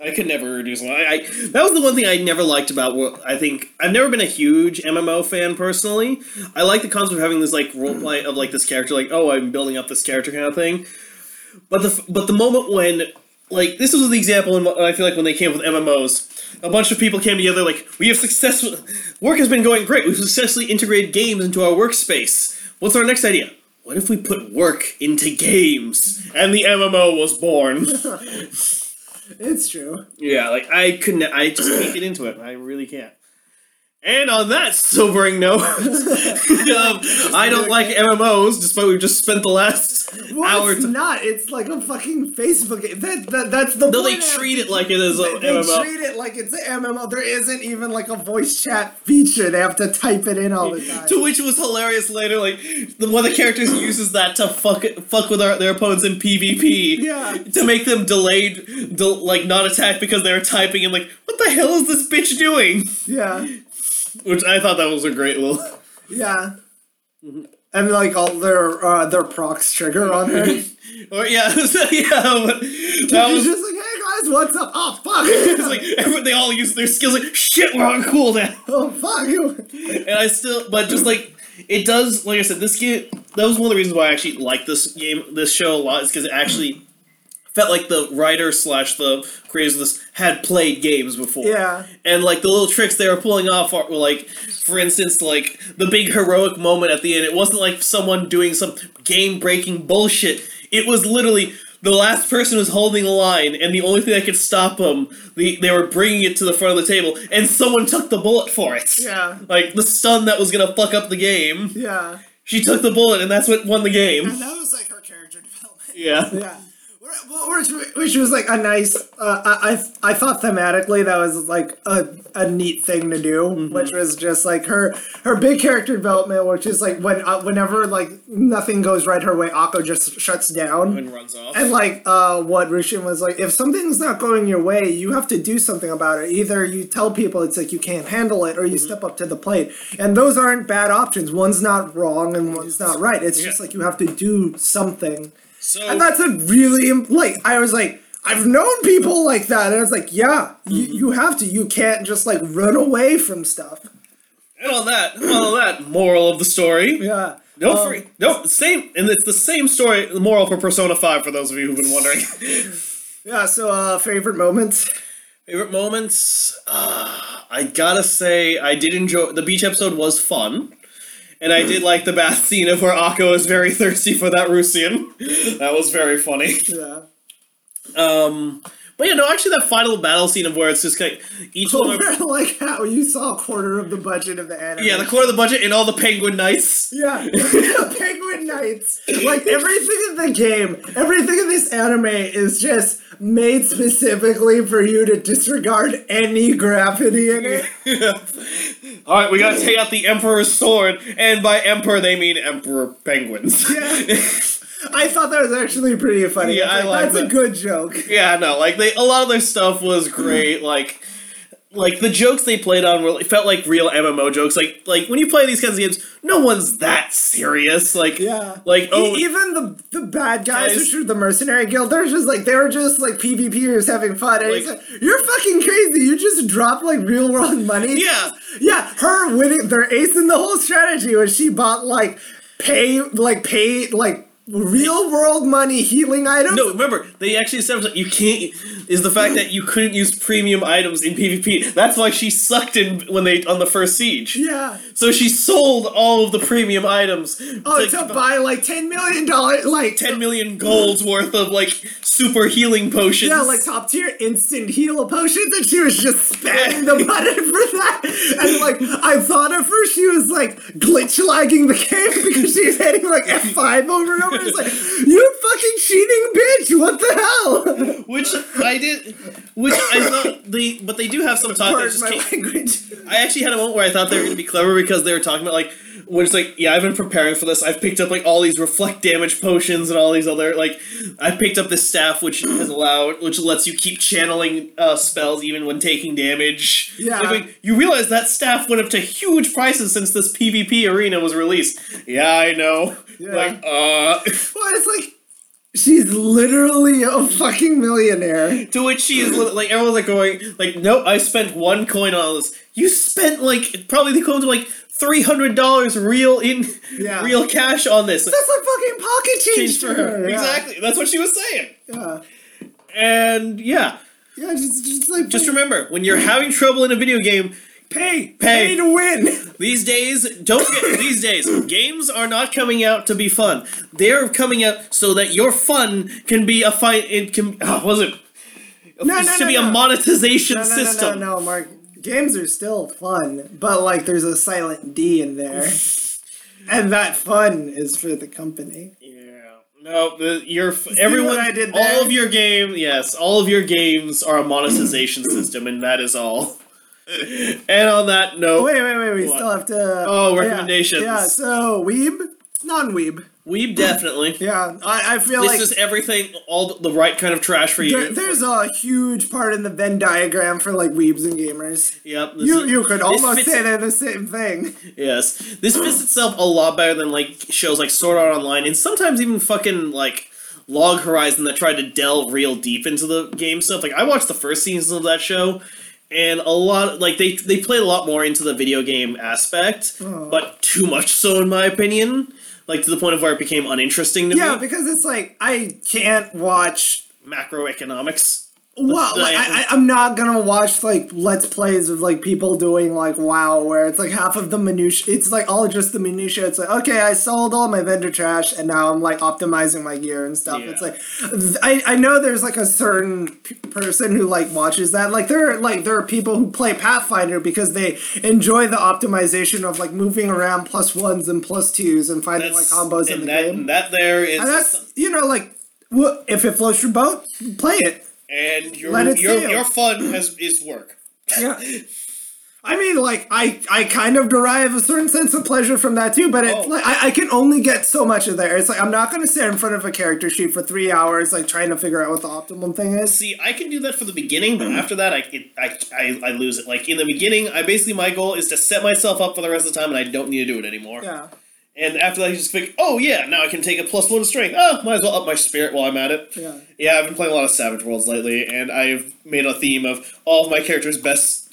S2: I could never do. I, I that was the one thing I never liked about. What I think I've never been a huge MMO fan personally. I like the concept of having this like role play of like this character, like oh I'm building up this character kind of thing. But the but the moment when like this was the example and I feel like when they came with MMOs, a bunch of people came together like we have successful work has been going great. We've successfully integrated games into our workspace. What's our next idea? What if we put work into games? And the MMO was born. [laughs]
S1: It's true.
S2: Yeah, like I couldn't. I just can't get into it. I really can't. And on that sobering note, [laughs] um, I don't like MMOs. Despite we've just spent the last
S1: Well,
S2: hour.
S1: it's
S2: t-
S1: not. It's like a fucking Facebook. game. That, that that's the.
S2: no, they treat it like it is
S1: They, they treat it like it's an MMO. There isn't even like a voice chat feature. They have to type it in all the time.
S2: To which was hilarious later. Like the, one of the characters uses that to fuck fuck with our, their opponents in PvP.
S1: Yeah.
S2: To make them delayed, del- like not attack because they were typing and like, what the hell is this bitch doing?
S1: Yeah,
S2: Which I thought that was a great little.
S1: yeah. And like all their uh, their procs trigger on her. [laughs]
S2: Or yeah, [laughs] yeah. But that was
S1: just like, hey guys, what's up? Oh fuck! [laughs]
S2: It's like everyone, they all use their skills. Like shit, we're on cooldown.
S1: oh fuck you!
S2: And I still, but just like it does. Like I said, this game that was one of the reasons why I actually like this game, this show a lot, is because it actually felt like the writer slash the creators of this had played games before.
S1: Yeah.
S2: And like the little tricks they were pulling off were like, for instance, like the big heroic moment at the end. It wasn't like someone doing some game breaking bullshit. It was literally the last person was holding a line, and the only thing that could stop them, the, they were bringing it to the front of the table, and someone took the bullet for it.
S1: Yeah.
S2: Like the stun that was gonna fuck up the game.
S1: Yeah.
S2: She took the bullet, and that's what won the game.
S1: And that was like her character development.
S2: Yeah.
S1: Yeah. Which, which was like a nice. Uh, I I I thought thematically that was like a, a neat thing to do,
S2: Mm-hmm.
S1: which was just like her her big character development, which is like when uh, whenever like nothing goes right her way, Akko just shuts down.
S2: And runs off.
S1: And like uh, what Rusian was like, if something's not going your way, you have to do something about it. Either you tell people it's like you can't handle it, or
S2: Mm-hmm.
S1: you step up to the plate. And those aren't bad options. One's not wrong and one's not right. It's just like you have to do something.
S2: So
S1: And that's a really like I was like I've known people like that, and I was like, yeah, you,
S2: Mm-hmm.
S1: you have to. You can't just like run away from stuff.
S2: and all that, all that moral of the story.
S1: Yeah.
S2: No
S1: Um,
S2: free. No, same, and it's the same story. The moral for Persona Five for those of you who've been wondering. [laughs]
S1: Yeah. So, uh, favorite moments.
S2: Favorite moments? Uh, I gotta say, I did enjoy the beach episode. Was fun, and I did like the bath scene of where Ako is very thirsty for that Rusian. [laughs] That was very funny.
S1: Yeah.
S2: Um, but yeah, no, actually, that final battle scene of where it's just like each one. Of, [laughs]
S1: like how you saw a quarter of the budget of the anime.
S2: yeah, the quarter of the budget and all the penguin knights.
S1: Yeah, [laughs] Penguin Knights. Like everything in the game, everything in this anime is just made specifically for you to disregard any gravity in it. [laughs]
S2: All right, we gotta take out the Emperor's sword, and by Emperor they mean Emperor penguins.
S1: Yeah. I thought that was actually pretty funny.
S2: Yeah, I like
S1: That's a good joke.
S2: Yeah, no, like they a lot of their stuff was great. Like, like the jokes they played on were felt like real MMO jokes. Like, like when you play these kinds of games, no one's that serious. Like,
S1: Yeah.
S2: like oh,
S1: E- even the the bad guys,
S2: Guys.
S1: which were the mercenary guild, they're just like they were just like PvPers having fun. And
S2: Like-
S1: like, you're fucking crazy. You just dropped like real world money.
S2: Yeah.
S1: Yeah, her winning their ace in the hole strategy was she bought like pay like pay like real world money healing items.
S2: no, remember they actually said you can't. Is the fact that you couldn't use premium items in PvP. That's why she sucked in when they on the first siege.
S1: Yeah.
S2: So she sold all of the premium items.
S1: Oh, to buy like ten million dollars, like
S2: 10 million golds worth of like super healing potions.
S1: Yeah, like top tier instant heal potions, and she was just spamming the [laughs] button for that. And like, I thought at first she was like glitch lagging the game [laughs] because she was hitting like F5 over and over. It's like, you fucking cheating bitch! What the hell?
S2: Which I did, which I thought they, but they do have some talk.
S1: Pardon
S2: just
S1: my
S2: came-
S1: language.
S2: I actually had a moment where I thought they were going to be clever because they were talking about like, when it's like, yeah, I've been preparing for this. I've picked up like all these reflect damage potions and all these other like, I picked up this staff which has allowed, which lets you keep channeling uh, spells even when taking damage.
S1: Yeah.
S2: Like, like, you realize that staff went up to huge prices since this PvP arena was released. Yeah, I know.
S1: Yeah.
S2: Like, uh. [laughs]
S1: Well, it's like she's literally a fucking millionaire.
S2: To which she is li- like, everyone's like going, like, nope, I spent one coin on all this. You spent like probably the equivalent of like three hundred dollars real in
S1: Yeah.
S2: real cash on this.
S1: That's like fucking pocket change, for her. Yeah.
S2: Exactly. That's what she was saying.
S1: Yeah.
S2: And yeah,
S1: Yeah, just, just like
S2: just remember when you're having trouble in a video game,
S1: pay,
S2: Pay.
S1: pay to win. [laughs]
S2: these days, don't get these days. Games are not coming out to be fun. They're coming out so that your fun can be a fight. It can. Oh, was it?
S1: No, no,
S2: to
S1: no,
S2: be a monetization
S1: No, no,
S2: system.
S1: no, no, no, Mark. Games are still fun, but like there's a silent D in there, [laughs] and that fun is for the company.
S2: Yeah. No, the, your everyone.
S1: I did
S2: all of your game, yes, all of your games are a monetization [coughs] system, and that is all. [laughs] and on that note,
S1: Wait, wait, wait. We
S2: What?
S1: still have to.
S2: Oh,
S1: yeah,
S2: recommendations.
S1: Yeah. So weeb, non-weeb.
S2: weeb definitely. [laughs]
S1: Yeah, I, I feel
S2: This
S1: like this
S2: is everything, all the, the right kind of trash for you.
S1: there, there's a huge part in the Venn diagram for like weebs and gamers.
S2: yep.
S1: You
S2: is-
S1: you could almost say they're the same thing.
S2: Yes, this fits itself a lot better than like shows like Sword Art Online, and sometimes even fucking like Log Horizon that tried to delve real deep into the game stuff. Like I watched the first season of that show, and a lot like they they played a lot more into the video game aspect,
S1: Oh.
S2: but too much so in my opinion. Like to the point of where it became uninteresting to
S1: Yeah,
S2: me.
S1: Yeah, because it's like I can't watch.
S2: Macroeconomics.
S1: Well, like, I, I, I'm not gonna watch like let's plays of like people doing like WoW, where it's like half of the minutia. It's like all just the minutia. It's like okay, I sold all my vendor trash, and now I'm like optimizing my gear and stuff.
S2: Yeah.
S1: It's like I, I know there's like a certain p- person who like watches that. Like there are like there are people who play Pathfinder because they enjoy the optimization of like moving around plus ones and plus twos and finding like
S2: That's-
S1: combos in
S2: and
S1: the
S2: that,
S1: game.
S2: that there is
S1: and that's you know like well, if it floats your boat, play it.
S2: And your your, your fun has is work.
S1: Yeah. [laughs] I mean, like I, I kind of derive a certain sense of pleasure from that too, but it's
S2: Oh.
S1: like I, I can only get so much of there. It's like I'm not going to sit in front of a character sheet for three hours, like trying to figure out what the optimum thing is.
S2: See, I can do that for the beginning, but after that, I, it, I, I I lose it. Like in the beginning, I basically my goal is to set myself up for the rest of the time, and I don't need to do it anymore.
S1: Yeah,
S2: And after that, you just think, oh yeah, now I can take a plus one strength. Oh, might as well up my spirit while I'm at it.
S1: yeah,
S2: Yeah, I've been playing a lot of Savage Worlds lately, and I've made a theme of all of my characters' best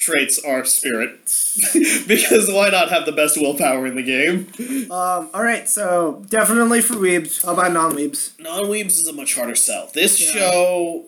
S2: traits are spirit. [laughs] because why not have the best willpower in the game?
S1: Um. All right. So definitely for weebs. How about non-weebs?
S2: Non-weebs is a much harder sell. This
S1: Yeah.
S2: show,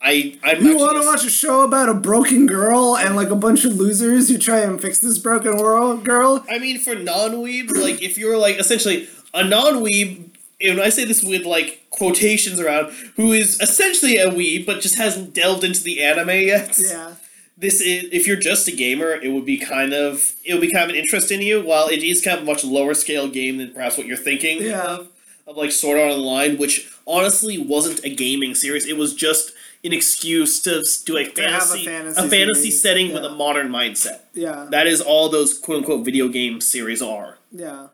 S2: I I'm
S1: You want to watch a show about a broken girl and like a bunch of losers who try and fix this broken world girl?
S2: I mean, for non-weebs, like if you're like essentially a non-weeb, and I say this with like quotations around, who is essentially a weeb but just hasn't delved into the anime yet.
S1: Yeah.
S2: This is if you're just a gamer, it would be kind of it would be kind of an interest in you. While it is kind of a much lower scale game than perhaps what you're thinking
S1: Yeah.
S2: of, of like Sword Art Online, which honestly wasn't a gaming series. It was just an excuse to do a
S1: have a
S2: fantasy,
S1: fantasy
S2: a fantasy setting with a modern mindset.
S1: Yeah.
S2: That is all those quote unquote video game series are.
S1: Yeah.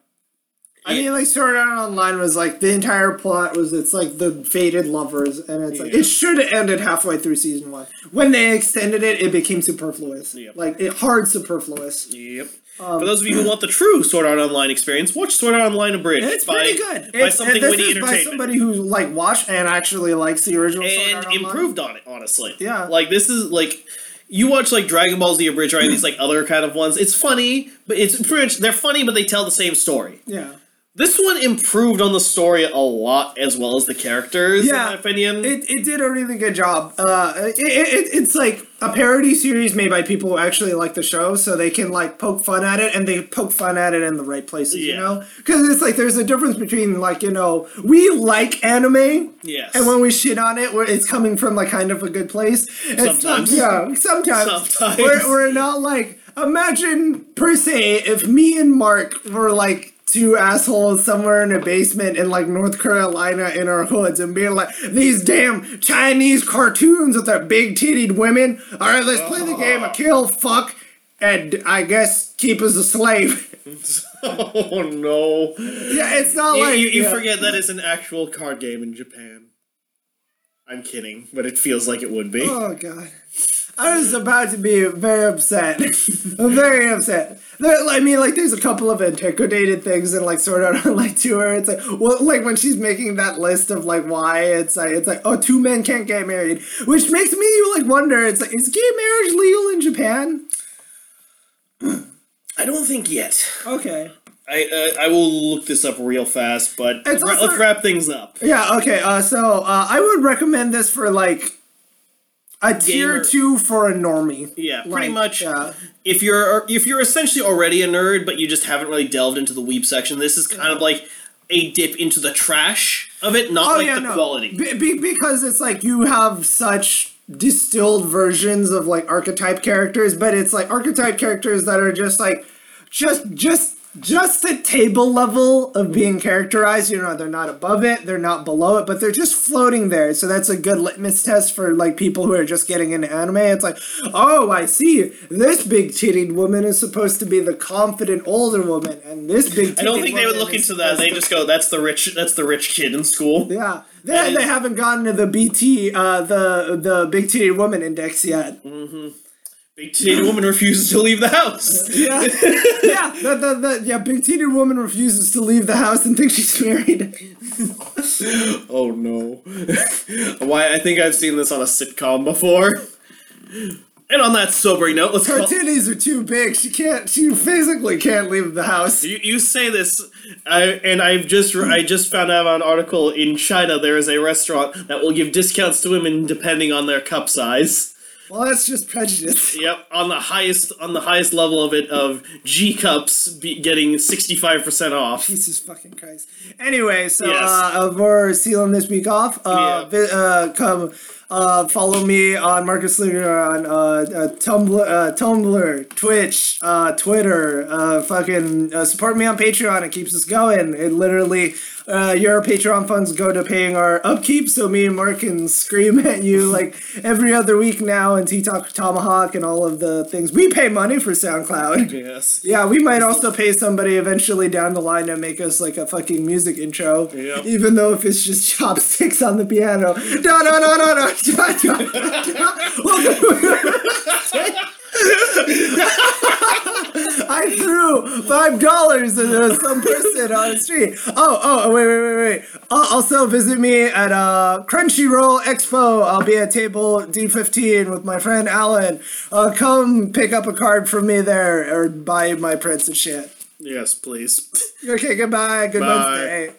S1: I mean, like, Sword Art Online was like the entire plot was it's like the fated lovers, and it's like it should have ended halfway through season one. When they extended it, it became superfluous.
S2: Yep.
S1: Like it hard superfluous.
S2: Yep.
S1: Um,
S2: For those of you who want the true Sword Art Online experience, watch Sword Art Online Abridged.
S1: It's
S2: by,
S1: pretty good.
S2: By
S1: It's-
S2: something witty
S1: is by somebody who like watched and actually likes the original Sword
S2: and
S1: Art Online.
S2: improved on it, honestly.
S1: Yeah.
S2: Like this is like you watch like Dragon Ball Z Abridged or any these like other kind of ones. It's funny, but it's pretty much they're funny, but they tell the same story.
S1: Yeah.
S2: This one improved on the story a lot as well as the characters.
S1: Yeah.
S2: in my opinion.
S1: It, it did a really good job. Uh, it, it, it's like a parody series made by people who actually like the show, so they can like poke fun at it, and they poke fun at it in the right places. You know, because it's like there's a difference between like you know we like anime,
S2: yes.
S1: and when we shit on it, it's coming from like kind of a good place. And it's not-
S2: Sometimes.
S1: yeah, sometimes.
S2: Sometimes.
S1: We're, we're not like imagine per se if me and Mark were like two assholes somewhere in a basement in like North Carolina in our hoods and being like these damn Chinese cartoons with their big titted women. All right, let's play the game of kill, fuck, and I guess keep as a slave. [laughs] [laughs]
S2: oh no.
S1: yeah, it's not
S2: You,
S1: like
S2: you, you
S1: yeah.
S2: forget that it's an actual card game in Japan. I'm kidding, but it feels like it would be.
S1: Oh god. I was about to be very upset. [laughs] Very upset. There, I mean, like, there's a couple of antiquated things in like Sword Art Online [laughs] too, where it's like, well, like when she's making that list of like why it's like, it's like, oh, two men can't get married, which makes me like wonder. It's like, is gay marriage legal in Japan? [clears throat]
S2: I don't think yet.
S1: Okay.
S2: I uh, I will look this up real fast, but ra-
S1: also-
S2: let's wrap things up.
S1: Yeah. Okay. Uh, so uh, I would recommend this for like a tier
S2: Gamer.
S1: two for a normie.
S2: Yeah, pretty
S1: Like,
S2: much.
S1: yeah.
S2: If you're if you're essentially already a nerd, but you just haven't really delved into the weeb section, this is kind of like a dip into the trash of it, not oh, like the quality.
S1: Be, be, because it's like you have such distilled versions of like archetype characters, but it's like archetype characters that are just like just just just the table level of being characterized. You know, they're not above it, they're not below it, but they're just floating there. So that's a good litmus test for like people who are just getting into anime. It's like, oh, I see. This big titted woman is supposed to be the confident older woman, and this big.
S2: I don't think they would look into that. They just go, "That's the rich. That's the rich kid in school." [laughs]
S1: yeah, they, they haven't gotten to the BT, uh, the the big titted woman index yet.
S2: Big titted woman refuses to leave the house.
S1: Yeah, yeah, the, the, the, yeah. Big titted woman refuses to leave the house and thinks she's married. [laughs]
S2: oh no! [laughs] Why? I think I've seen this on a sitcom before. And on that sobering note, let's
S1: Her
S2: call.
S1: titties are too big. She can't. She physically can't leave the house.
S2: You, you say this, I, and I've just I just found out about an article in China. There is a restaurant that will give discounts to women depending on their cup size.
S1: Well, that's just prejudice. [laughs]
S2: Yep, on the highest on the highest level of it of G cups be getting sixty five percent off.
S1: Jesus fucking Christ. Anyway, so
S2: Yes.
S1: uh, we're sealing this week off. Uh,
S2: Yeah.
S1: vi- uh, come uh, follow me on Marcus Luger on uh, uh, Tumblr, uh, Tumblr, Twitch, uh, Twitter. Uh, fucking uh, support me on Patreon. It keeps us going. It literally, uh, your Patreon funds go to paying our upkeep, so me and Mark can scream at you [laughs] like every other week now, and T Talk Tomahawk and all of the things. We pay money for SoundCloud. [laughs]
S2: Yes.
S1: Yeah, we might also pay somebody eventually down the line to make us like a fucking music intro.
S2: Yeah.
S1: Even though if it's just chopsticks on the piano. No, no, no, no, no. [laughs] [laughs] I threw five dollars at uh, some person on the street. Oh, oh, wait, wait, wait, wait. Uh, also, visit me at uh, Crunchyroll Expo. I'll be at table D15 with my friend Alan. Uh, come pick up a card from me there or buy my prints and shit.
S2: Yes, please.
S1: Okay, goodbye. Good
S2: Bye.
S1: Wednesday.